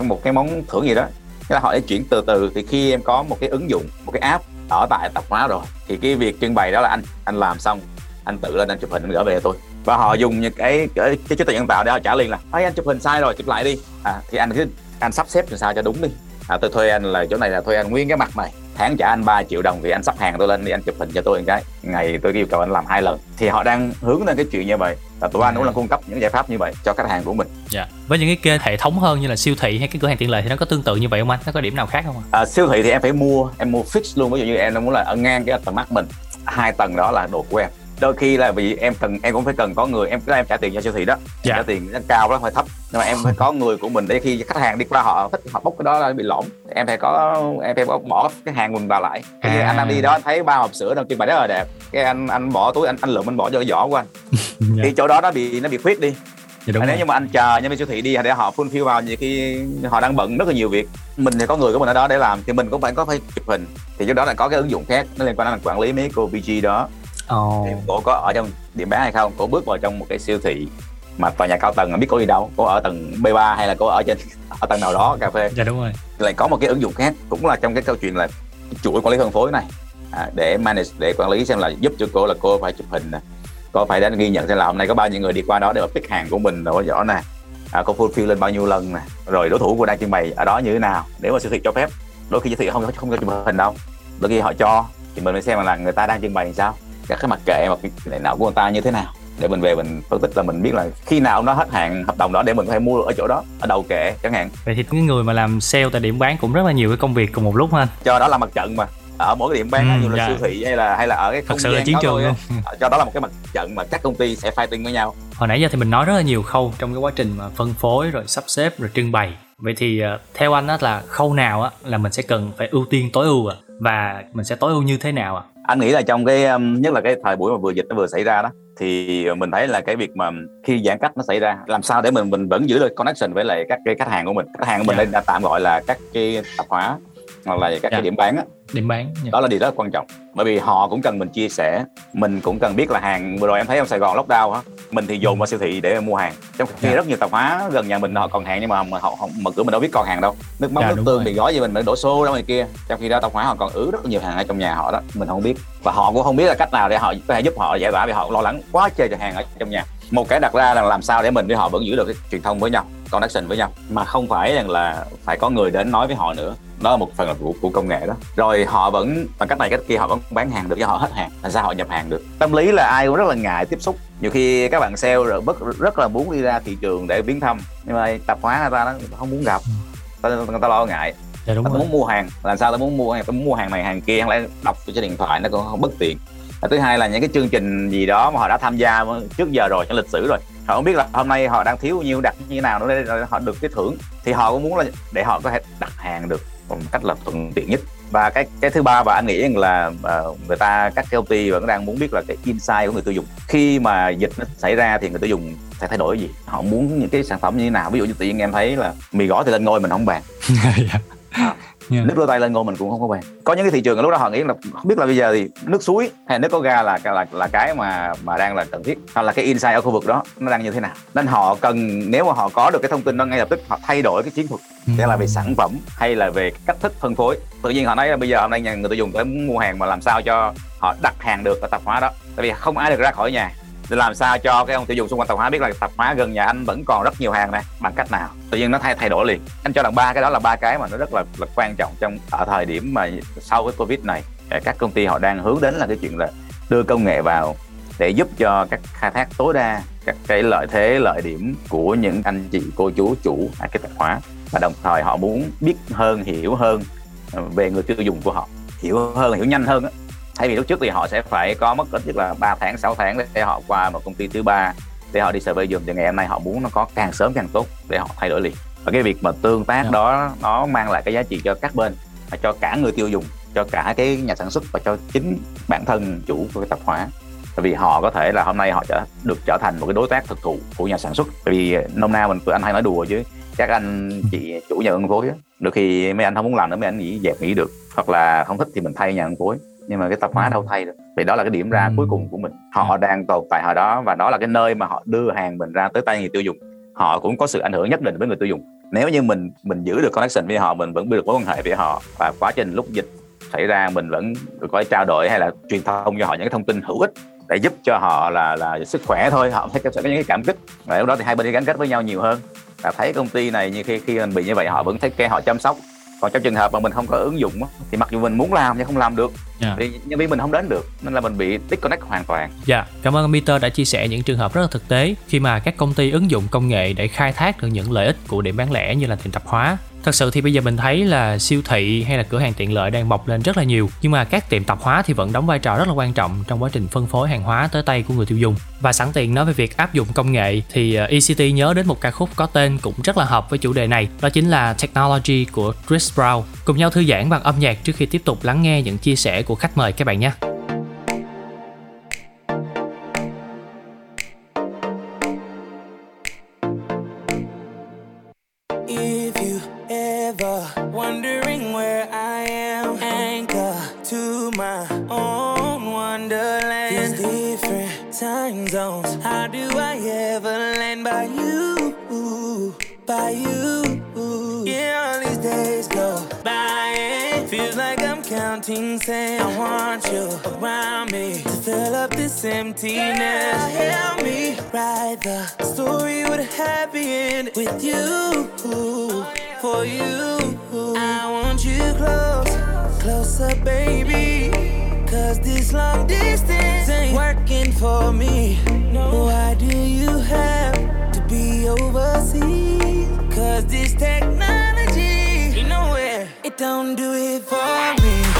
Một cái món thưởng gì đó. Thế là họ sẽ chuyển từ từ thì khi em có một cái ứng dụng một cái app ở tại tập hóa rồi thì cái việc trưng bày đó là anh anh làm xong anh tự lên anh chụp hình anh gửi về tôi. Và họ dùng những cái cái, cái trí tuệ nhân tạo để họ trả liền là ấy anh chụp hình sai rồi chụp lại đi. À, thì anh cứ anh sắp xếp làm sao cho đúng đi. À, tôi thuê anh là chỗ này là thuê anh nguyên cái mặt này tháng trả anh 3 triệu đồng thì anh sắp hàng tôi lên đi anh chụp hình cho tôi một cái. Ngày tôi yêu cầu anh làm hai lần. Thì họ đang hướng đến cái chuyện như vậy. Và tụi anh cũng là cung cấp những giải pháp như vậy cho khách hàng của mình. Dạ. Với những cái kênh hệ thống hơn như là siêu thị hay cái cửa hàng tiện lợi thì nó có tương tự như vậy không anh? Nó có điểm nào khác không ạ? À, siêu thị thì em phải mua em mua fix luôn. Ví dụ như em muốn là ở ngang cái tầng mắt mình hai tầng đó là đồ của em đôi khi là vì em cần em cũng phải cần có người em em trả tiền cho siêu thị đó. Dạ. trả tiền nó cao đó phải thấp. Nhưng mà em phải có người của mình để khi khách hàng đi qua họ thích họ bốc cái đó là bị lỏng em phải có em phải bỏ- bỏ cái hàng mình vào lại. Dụ À. anh đang đi đó anh thấy ba hộp sữa đang trưng bày rất là đẹp. Cái anh anh bỏ túi anh anh lượm anh bỏ vô cái giỏ của anh. Dạ, thì chỗ đó nó bị nó bị khuyết đi. Dạ đúng nếu như mà anh chờ nhân viên siêu thị đi để họ fulfill vào nhiều khi họ đang bận rất là nhiều việc. Mình thì có người của mình ở đó để làm thì mình cũng phải có phải chụp hình. Thì chỗ đó là có cái ứng dụng khác nó liên quan đến quản lý mấy cô PG đó thì cô có ở trong điểm bán hay không? Cô bước vào trong một cái siêu thị mà tòa nhà cao tầng mà biết cô đi đâu? Cô ở tầng B3 hay là cô ở trên ở tầng nào đó cà phê? Dạ đúng rồi. Lại có một cái ứng dụng khác cũng là trong cái câu chuyện là chuỗi quản lý phân phối này. À, để manage để quản lý xem là giúp cho cô là cô phải chụp hình nè. Cô phải đến ghi nhận xem là hôm nay có bao nhiêu người đi qua đó để mà pick hàng của mình rồi rõ nè. À, cô fulfill lên bao nhiêu lần nè. Rồi đối thủ của đang trưng bày ở đó như thế nào. Nếu mà siêu thị cho phép đôi khi siêu thị không không cho chụp hình đâu. Đôi khi họ cho thì mình phải xem là người ta đang trưng bày sao các cái mặt kệ hoặc cái này nào của người ta như thế nào. Để mình về mình phân tích là mình biết là khi nào nó hết hạn hợp đồng đó để mình có thể mua ở chỗ đó ở đầu kệ chẳng hạn. Vậy thì cái người mà làm sale tại điểm bán cũng rất là nhiều cái công việc cùng một lúc ha cho đó là mặt trận mà. Ở mỗi cái điểm bán Ừ, như là dạ. siêu thị hay là hay là ở cái thật không sự là gian chiến đó trường luôn. Á. cho đó là một cái mặt trận mà các công ty sẽ fighting với nhau. Hồi nãy giờ thì mình nói rất là nhiều khâu trong cái quá trình mà phân phối rồi sắp xếp rồi trưng bày. Vậy thì ờ, theo anh á là khâu nào á là mình sẽ cần phải ưu tiên tối ưu à? Và mình sẽ tối ưu như thế nào à anh nghĩ là trong cái um, nhất là cái thời buổi mà vừa dịch nó vừa xảy ra đó thì mình thấy là cái việc mà khi giãn cách nó xảy ra làm sao để mình mình vẫn giữ được connection với lại các cái khách hàng của mình khách hàng của mình Dạ. đây đã tạm gọi là các cái tạp hóa hoặc là các Dạ. cái điểm bán á điểm bán dạ. đó là điều rất là quan trọng bởi vì họ cũng cần mình chia sẻ mình cũng cần biết là hàng vừa rồi em thấy trong Sài Gòn lockdown á mình thì dồn vào siêu thị để mua hàng trong khi Dạ. rất nhiều tạp hóa gần nhà mình họ còn hàng nhưng mà họ, họ mở cửa mình đâu biết còn hàng đâu nước mắm Dạ, nước tương rồi. thì gói gì mình mới đổ xô ra ngoài kia trong khi đó tạp hóa họ còn ứ rất nhiều hàng ở trong nhà họ đó mình không biết và họ cũng không biết là cách nào để họ có thể giúp họ giải tỏa vì họ lo lắng quá trời hàng ở trong nhà một cái đặt ra là làm sao để mình với họ vẫn giữ được cái truyền thông với nhau connection với nhau. Mà không phải rằng là phải có người đến nói với họ nữa. Đó là một phần là của, của công nghệ đó. Rồi họ vẫn bằng cách này cách kia họ vẫn bán hàng được cho họ hết hàng. Làm sao họ nhập hàng được? Tâm lý là ai cũng rất là ngại tiếp xúc. Nhiều khi các bạn sale rồi rất rất là muốn đi ra thị trường để viếng thăm. Nhưng mà tạp hóa người ta nó không muốn gặp. Người ta, người ta lo ngại. Dạ đúng ta rồi. muốn mua hàng. Làm sao ta muốn mua hàng? Ta muốn mua hàng này hàng kia hay là đọc trên điện thoại nó cũng không bất tiện và thứ hai là những cái chương trình gì đó mà họ đã tham gia trước giờ rồi trong lịch sử rồi. Họ không biết là hôm nay họ đang thiếu nhiêu đặt như thế nào nữa để họ được cái thưởng. Thì họ cũng muốn là để họ có thể đặt hàng được một cách là thuận tiện nhất. Và cái cái thứ ba và anh nghĩ rằng là uh, người ta các công ty vẫn đang muốn biết là cái insight của người tiêu dùng. Khi mà dịch nó xảy ra thì người tiêu dùng sẽ thay đổi gì? Họ muốn những cái sản phẩm như thế nào? Ví dụ như tự nhiên em thấy là mì gói thì lên ngôi mình không bàn. Dạ. Dạ. nước rửa tay lên ngôi mình cũng không có bàn có những cái thị trường lúc đó họ nghĩ là không biết là bây giờ thì nước suối hay nước có ga là là là cái mà mà đang là cần thiết hoặc là cái insight ở khu vực đó nó đang như thế nào. Nên họ cần nếu mà họ có được cái thông tin đó ngay lập tức họ thay đổi cái chiến thuật. Sẽ là về sản phẩm hay là về cách thức phân phối. Tự nhiên họ nói là bây giờ hôm nay người tiêu dùng tới mua hàng mà làm sao cho họ đặt hàng được ở tạp hóa đó. Tại vì không ai được ra khỏi nhà để làm sao cho cái ông tiêu dùng xung quanh tạp hóa biết là tạp hóa gần nhà anh vẫn còn rất nhiều hàng này bằng cách nào? Tự nhiên nó thay thay đổi liền. Anh cho rằng ba cái đó là ba cái mà nó rất là, là quan trọng trong ở thời điểm mà sau cái covid này. Các công ty họ đang hướng đến là cái chuyện là đưa công nghệ vào để giúp cho các khai thác tối đa các cái lợi thế lợi điểm của những anh chị cô chú chủ cái tạp hóa. Và đồng thời họ muốn biết hơn hiểu hơn về người tiêu dùng của họ hiểu hơn hiểu nhanh hơn đó thay vì lúc trước thì họ sẽ phải có mất ít nhất là 3 tháng 6 tháng để họ qua một công ty thứ ba để họ đi survey dùm. Thì ngày hôm nay họ muốn nó có càng sớm càng tốt để họ thay đổi liền. Và cái việc mà tương tác Dạ. đó nó mang lại cái giá trị cho các bên và cho cả người tiêu dùng cho cả cái nhà sản xuất và cho chính bản thân chủ của cái tạp hóa. Tại vì họ có thể là hôm nay họ trở được trở thành một cái đối tác thực thụ của nhà sản xuất. Tại vì nôm na mình tụi anh hay nói đùa chứ các anh chị chủ nhà phân phối đôi khi mấy anh không muốn làm nữa mấy anh nghỉ dẹp nghỉ được. Hoặc là không thích thì mình thay nhà phân phối nhưng mà cái tạp hóa đâu thay được. Vì đó là cái điểm ra Ừ. cuối cùng của mình. Họ đang tồn tại ở đó và đó là cái nơi mà họ đưa hàng mình ra tới tay người tiêu dùng. Họ cũng có sự ảnh hưởng nhất định với người tiêu dùng. Nếu như mình mình giữ được connection với họ mình vẫn được mối quan hệ với họ và quá trình lúc dịch xảy ra mình vẫn có trao đổi hay là truyền thông cho họ những cái thông tin hữu ích để giúp cho họ là là sức khỏe thôi. Họ sẽ có những cái cảm kích. Và lúc đó thì hai bên đi gắn kết với nhau nhiều hơn. Và thấy công ty này như khi khi mình bị như vậy họ vẫn thấy care họ chăm sóc còn trong trường hợp mà mình không có ứng dụng thì mặc dù mình muốn làm nhưng không làm được Dạ. vì nhân viên mình không đến được nên là mình bị disconnect hoàn toàn Dạ, cảm ơn Peter đã chia sẻ những trường hợp rất là thực tế khi mà các công ty ứng dụng công nghệ để khai thác được những lợi ích của điểm bán lẻ như là tiệm tạp hóa. Thật sự thì bây giờ mình thấy là siêu thị hay là cửa hàng tiện lợi đang mọc lên rất là nhiều, nhưng mà các tiệm tạp hóa thì vẫn đóng vai trò rất là quan trọng trong quá trình phân phối hàng hóa tới tay của người tiêu dùng. Và sẵn tiện nói về việc áp dụng công nghệ thì ờ, ECT nhớ đến một ca khúc có tên cũng rất là hợp với chủ đề này, đó chính là Technology của Chris Brown. Cùng nhau thư giãn bằng âm nhạc trước khi tiếp tục lắng nghe những chia sẻ của khách mời các bạn nhé. By you. Yeah, all these days go by. and Feels like I'm counting sand. I want you around me to fill up this emptiness. Help me write the story with a happy end with you. For you, I want you close, closer, baby. Cause this long distance ain't working for me. Why do you have to be overseas? Cause this technology, you know where it don't do it for me.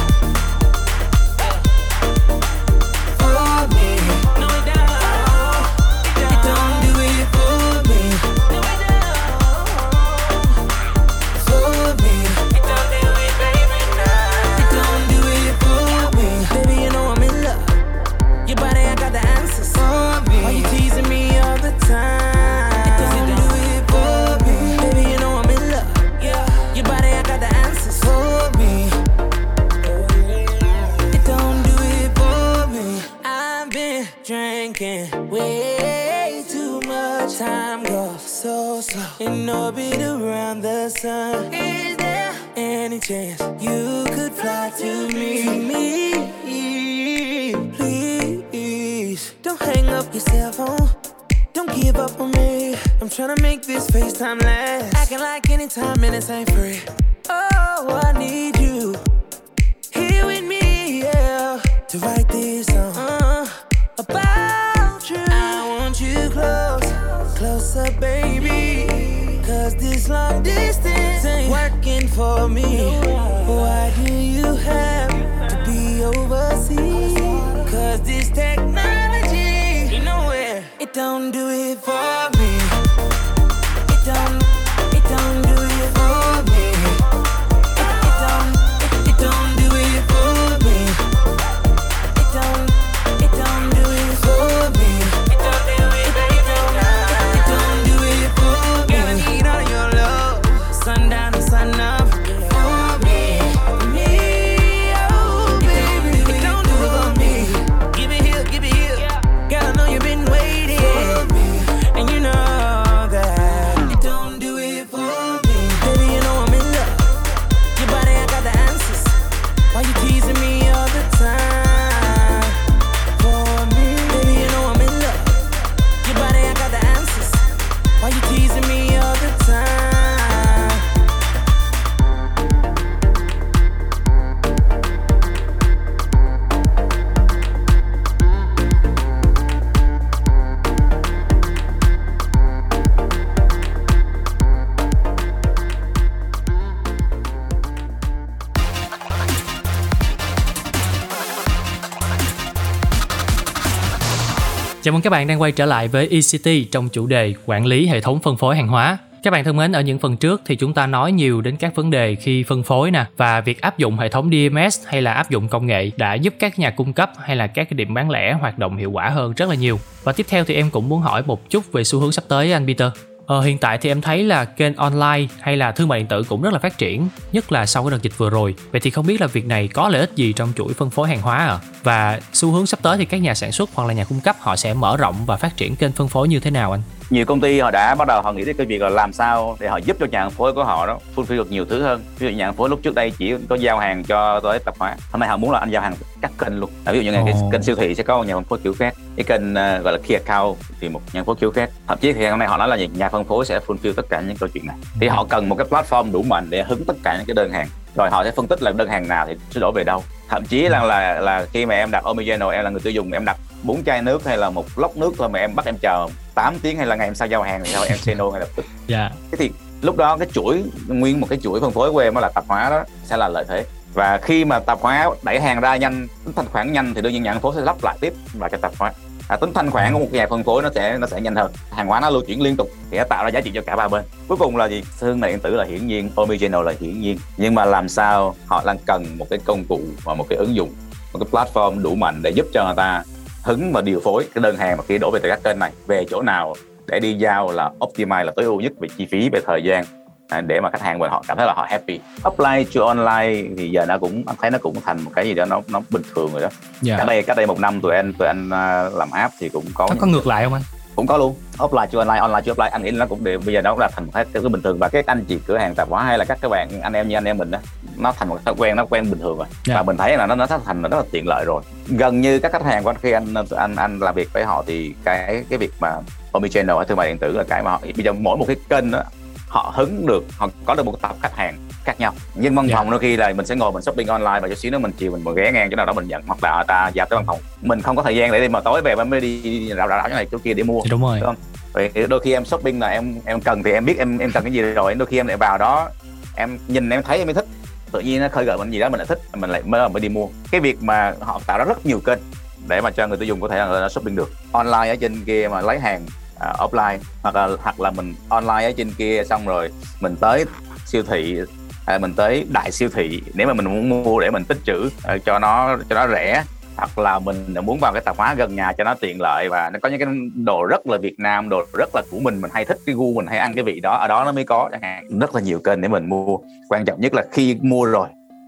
Mừng các bạn đang quay trở lại với ECT trong chủ đề quản lý hệ thống phân phối hàng hóa. Các bạn thân mến, ở những phần trước thì chúng ta nói nhiều đến các vấn đề khi phân phối nè và việc áp dụng hệ thống DMS hay là áp dụng công nghệ đã giúp các nhà cung cấp hay là các điểm bán lẻ hoạt động hiệu quả hơn rất là nhiều. Và tiếp theo thì em cũng muốn hỏi một chút về xu hướng sắp tới anh Peter. Ờ, hiện tại thì em thấy là kênh online hay là thương mại điện tử cũng rất là phát triển, nhất là sau cái đợt dịch vừa rồi. Vậy thì không biết là việc này có lợi ích gì trong chuỗi phân phối hàng hóa à? Và xu hướng sắp tới thì các nhà sản xuất hoặc là nhà cung cấp họ sẽ mở rộng và phát triển kênh phân phối như thế nào anh? Nhiều công ty họ đã bắt đầu họ nghĩ đến cái việc là làm sao để họ giúp cho nhà phân phối của họ đó fulfill được nhiều thứ hơn. Ví dụ nhà phân phối lúc trước đây chỉ có giao hàng cho tới tạp hóa. Hôm nay họ muốn là anh giao hàng các kênh luôn. Ví dụ như cái Ồ. kênh siêu thị sẽ có nhà phân phối kiểu khác. Cái kênh ờ, gọi là key account thì một nhà phân phối kiểu khác. Thậm chí thì hôm nay họ nói là nhà phân phối sẽ fulfill tất cả những câu chuyện này. Thì họ cần một cái platform đủ mạnh để hứng tất cả những cái đơn hàng. Rồi họ sẽ phân tích là đơn hàng nào thì sẽ đổ về đâu. Thậm chí là là là khi mà em đặt omnichannel em là người tiêu dùng em đặt bốn chai nước hay là một lốc nước thôi mà em bắt em chờ 8 tiếng hay là ngày em sao giao hàng thì sao? Em say no ngay lập tức. Dạ. thế thì lúc đó cái chuỗi nguyên một cái chuỗi phân phối của em đó là tạp hóa đó sẽ là lợi thế. Và khi mà tạp hóa đẩy hàng ra nhanh tính thanh khoản nhanh thì đương nhiên nhà phân phối sẽ lắp lại tiếp vào cho tạp hóa. À, tính thanh khoản của một nhà phân phối nó sẽ nó sẽ nhanh hơn. Hàng hóa nó lưu chuyển liên tục thì nó tạo ra giá trị cho cả ba bên. Cuối cùng là gì? Thương mại điện tử là hiển nhiên omnichannel là hiển nhiên. Nhưng mà làm sao họ đang cần một cái công cụ và một cái ứng dụng một cái platform đủ mạnh để giúp cho người ta hứng và điều phối cái đơn hàng mà khi đổ về từ các kênh này về chỗ nào để đi giao là optimize là tối ưu nhất về chi phí về thời gian à, để mà khách hàng của họ cảm thấy là họ happy offline to online thì giờ nó cũng anh thấy nó cũng thành một cái gì đó nó nó bình thường rồi đó Dạ. cách đây cách đây một năm tụi anh tụi anh à, làm app thì cũng có Nó có ngược lại không anh? Cũng có luôn. Offline to online online to offline. Anh nghĩ là nó cũng đều bây giờ nó cũng là thành một cái thứ bình thường. Và các anh chị cửa hàng tạp hóa hay là các các bạn anh em như anh em mình đó nó thành một thói quen nó quen bình thường rồi. Dạ. và mình thấy là nó nó thành rất là tiện lợi rồi. Gần như các khách hàng của anh khi anh anh anh làm việc với họ thì cái cái việc mà omnichannel hay thương mại điện tử là cái mà họ bây giờ mỗi một cái kênh đó họ hứng được họ có được một tập khách hàng khác nhau nhưng văn Dạ. phòng đôi khi là mình sẽ ngồi mình shopping online và chút xíu nữa mình chiều mình mà ghé ngang chỗ nào đó mình nhận hoặc là ta giao tới văn phòng mình không có thời gian để đi mà tối về mình mới đi, rạo rạo chỗ này chỗ kia để mua đúng rồi. Đúng không? Vậy đôi khi em shopping là em em cần thì em biết em em cần cái gì rồi đôi khi em lại vào đó em nhìn em thấy em mới thích tự nhiên nó khơi gợi mình gì đó mình lại thích mình lại mới mới đi mua cái việc mà họ tạo ra rất nhiều kênh để mà cho người tiêu dùng có thể là shopping được online ở trên kia mà lấy hàng à, offline hoặc là hoặc là mình online ở trên kia xong rồi mình tới siêu thị à, mình tới đại siêu thị nếu mà mình muốn mua để mình tích trữ à, cho nó cho nó rẻ. Hoặc là mình muốn vào cái tạp hóa gần nhà cho nó tiện lợi và nó có những cái đồ rất là Việt Nam đồ rất là của mình mình hay thích cái gu mình hay ăn cái vị đó ở đó nó mới có chẳng hạn. Rất là nhiều kênh để mình mua. Quan trọng nhất là khi mua rồi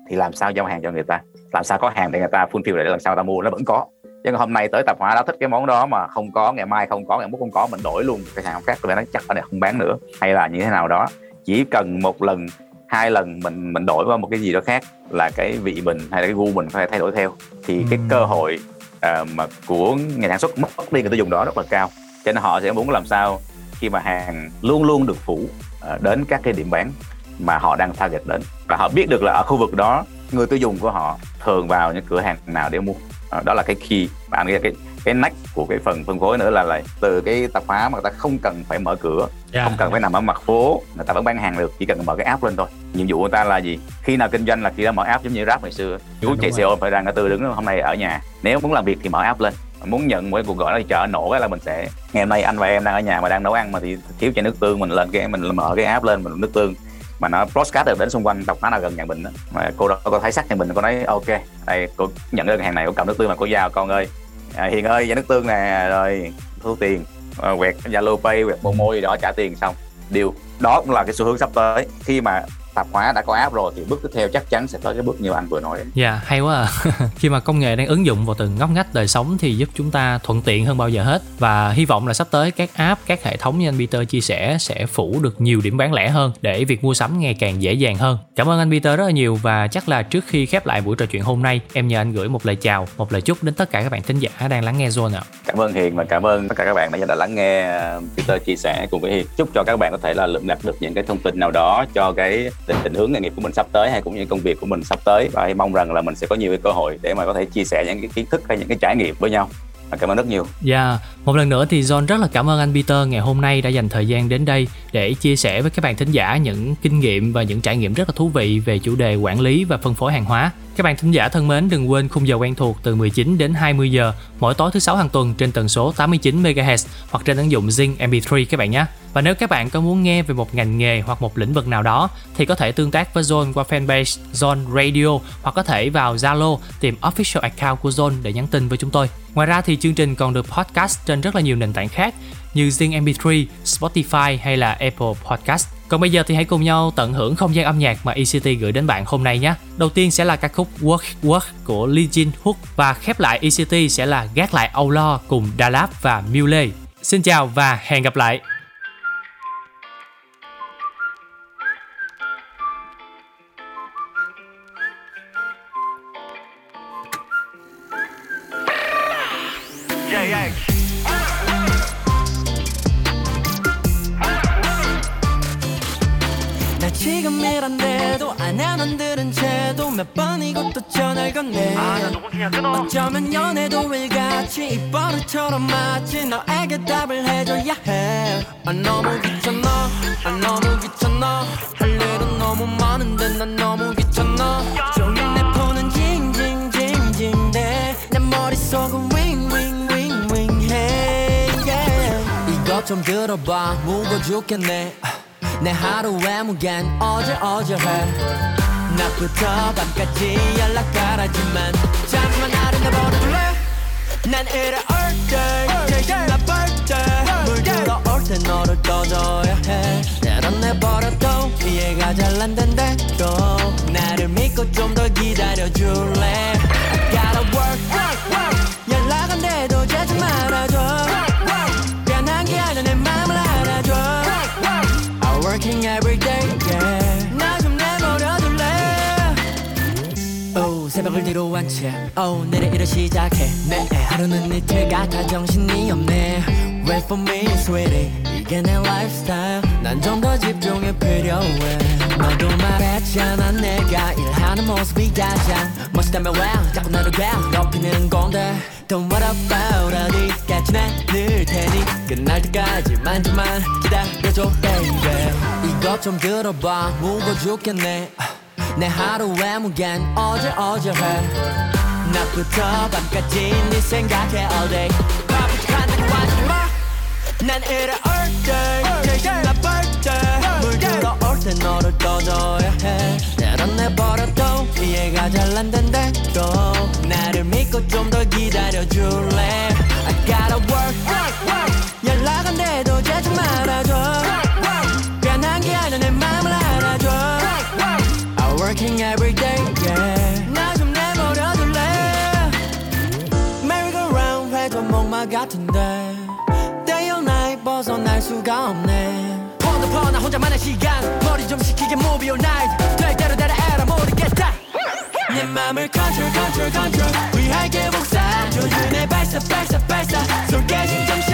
thì làm sao giao hàng cho người ta? Làm sao có hàng để người ta fulfill để làm sao ta mua? Nó vẫn có. Nhưng hôm nay tới tạp hóa đó thích cái món đó mà không có ngày mai không có ngày mốt không có mình đổi luôn cái hàng khác rồi nói chắc ở đây không bán nữa. Hay là như thế nào đó. Chỉ cần một lần hai lần mình mình đổi qua một cái gì đó khác là cái vị mình hay là cái gu mình phải thay đổi theo. Thì cái cơ hội uh, mà của nhà sản xuất mất đi người tiêu dùng đó rất là cao. Cho nên họ sẽ muốn làm sao khi mà hàng luôn luôn được phủ uh, đến các cái điểm bán mà họ đang target đến. Và họ biết được là ở khu vực đó người tiêu dùng của họ thường vào những cửa hàng nào để mua. Uh, đó là cái key. Anh nghĩ là cái cái nách của cái phần phân phối nữa là là từ cái tạp hóa mà người ta không cần phải mở cửa Dạ. không cần phải nằm ở mặt phố người ta vẫn bán hàng được chỉ cần mở cái app lên thôi. Nhiệm vụ của người ta là gì? Khi nào kinh doanh là khi đó mở app giống như rap ngày xưa. Chú đúng chạy xe ôm phải ra ngã tư đứng hôm nay ở nhà. Nếu muốn làm việc thì mở app lên. Muốn nhận một cái cuộc gọi đó thì chờ nổ cái là mình sẽ ngày hôm nay anh và em đang ở nhà mà đang nấu ăn mà thì thiếu chai nước tương mình lên cái mình mở cái app lên mình nước tương mà nó broadcast được đến xung quanh đọc nó là gần nhà mình đó. mà cô đó cô thấy sắc nhà mình cô nói ok đây cô nhận đơn hàng này cô cầm nước tương mà cô giao con ơi à, hiền ơi giá nước tương nè rồi thu tiền à, quẹt zalo pay quẹt momo gì đó trả tiền xong. Điều đó cũng là cái xu hướng sắp tới. Khi mà tạp hóa đã có app rồi thì bước tiếp theo chắc chắn sẽ tới cái bước như anh vừa nói đấy. Dạ, hay quá à. Khi mà công nghệ đang ứng dụng vào từng ngóc ngách đời sống thì giúp chúng ta thuận tiện hơn bao giờ hết và hy vọng là sắp tới các app, các hệ thống như anh Peter chia sẻ sẽ phủ được nhiều điểm bán lẻ hơn để việc mua sắm ngày càng dễ dàng hơn. Cảm ơn anh Peter rất là nhiều và chắc là trước khi khép lại buổi trò chuyện hôm nay, em nhờ anh gửi một lời chào, một lời chúc đến tất cả các bạn thính giả đang lắng nghe Zone ạ. cảm ơn hiền và cảm ơn tất cả các bạn đã đã lắng nghe uh, Peter chia sẻ cùng với hiền chúc cho các bạn có thể là lượm lặt được những cái thông tin nào đó cho cái định, định hướng nghề nghiệp của mình sắp tới hay cũng như công việc của mình sắp tới. Và hy mong rằng là mình sẽ có nhiều cái cơ hội để mà có thể chia sẻ những cái kiến thức hay những cái trải nghiệm với nhau. Và cảm ơn rất nhiều Dạ, một lần nữa thì John rất là cảm ơn anh Peter ngày hôm nay đã dành thời gian đến đây để chia sẻ với các bạn thính giả những kinh nghiệm và những trải nghiệm rất là thú vị về chủ đề quản lý và phân phối hàng hóa. Các bạn thính giả thân mến, đừng quên khung giờ quen thuộc từ 19 đến 20 giờ mỗi tối thứ sáu hàng tuần trên tần số 89 MHz hoặc trên ứng dụng Zing MP3 các bạn nhé. Và nếu các bạn có muốn nghe về một ngành nghề hoặc một lĩnh vực nào đó thì có thể tương tác với Zone qua fanpage Zone Radio hoặc có thể vào Zalo tìm official account của Zone để nhắn tin với chúng tôi. Ngoài ra thì chương trình còn được podcast trên rất là nhiều nền tảng khác như Zing MP3, Spotify hay là Apple Podcast. Còn bây giờ thì hãy cùng nhau tận hưởng không gian âm nhạc mà ECT gửi đến bạn hôm nay nhé. Đầu tiên sẽ là ca khúc Work Work của Lee Jin Hook và khép lại ECT sẽ là Gác lại Âu Lo cùng Dalap và Mule. Xin chào và hẹn gặp lại. 들은 채도 몇 번이고 또 전화를 건네 어쩌면 연애도 일같이 이 버릇처럼 맞지 너에게 답을 해줘야 해. 아, 너무 귀찮아. 아, 너무 귀찮아. 할 일은 너무 많은데 난 너무 귀찮아. 종일 내 폰은 징징징징대. 내 머릿속은 윙윙윙윙해. Yeah. 이것 좀 들어봐. 무거 죽겠네. 내 하루의 무게는 어질어질해 낮부터 밤까지 연락 가라지만 잠시만 나를 내버려둘래 난 이래 all day 대신 나쁠 때물 들어올 때 너를 떠줘야 해. 때론 내버려도 이해가 잘 안 된대도 나를 믿고 좀 더 기다려줄래 새벽을 뒤로 한채 오 내일 일을 시작해. 내 하루는 이틀 같아 정신이 없네. Wait for me sweetie. 이게 내 lifestyle. 난 좀 더 집중이 필요해. 너도 말했잖아 내가 일하는 모습이 가장 멋있다면 왜 자꾸 너를 괴롭히는 건데. Don't worry about 어디까지 나늘 테니. 끝날 때까지만 좀만 기다려줘 baby. 이것 좀 들어봐. 무거워 죽겠네 내 하루의 무게는 어질어질해. 낮부터 밤까지 네 생각해 all day. 바쁘직한다고 하지마 난 이래 all day 대신 나쁠 때물 들어 올 때 너를 떠줘야 해. 때론 내버려도 이해가 잘 안 된대도 나를 믿고 좀 더 기다려줄래? I gotta work, work, work. 연락 안 돼도 자주 말아줘 알 수가 없네. 퍼도 나 혼자만의 시간. 머리 좀 식히게 movie all night. 될 대로 되라 에라 모르겠다. 내 맘을 컨트롤 컨트롤 컨트롤 위하게 복사. 조준의 발사 발사 발사. 손 깨진 정신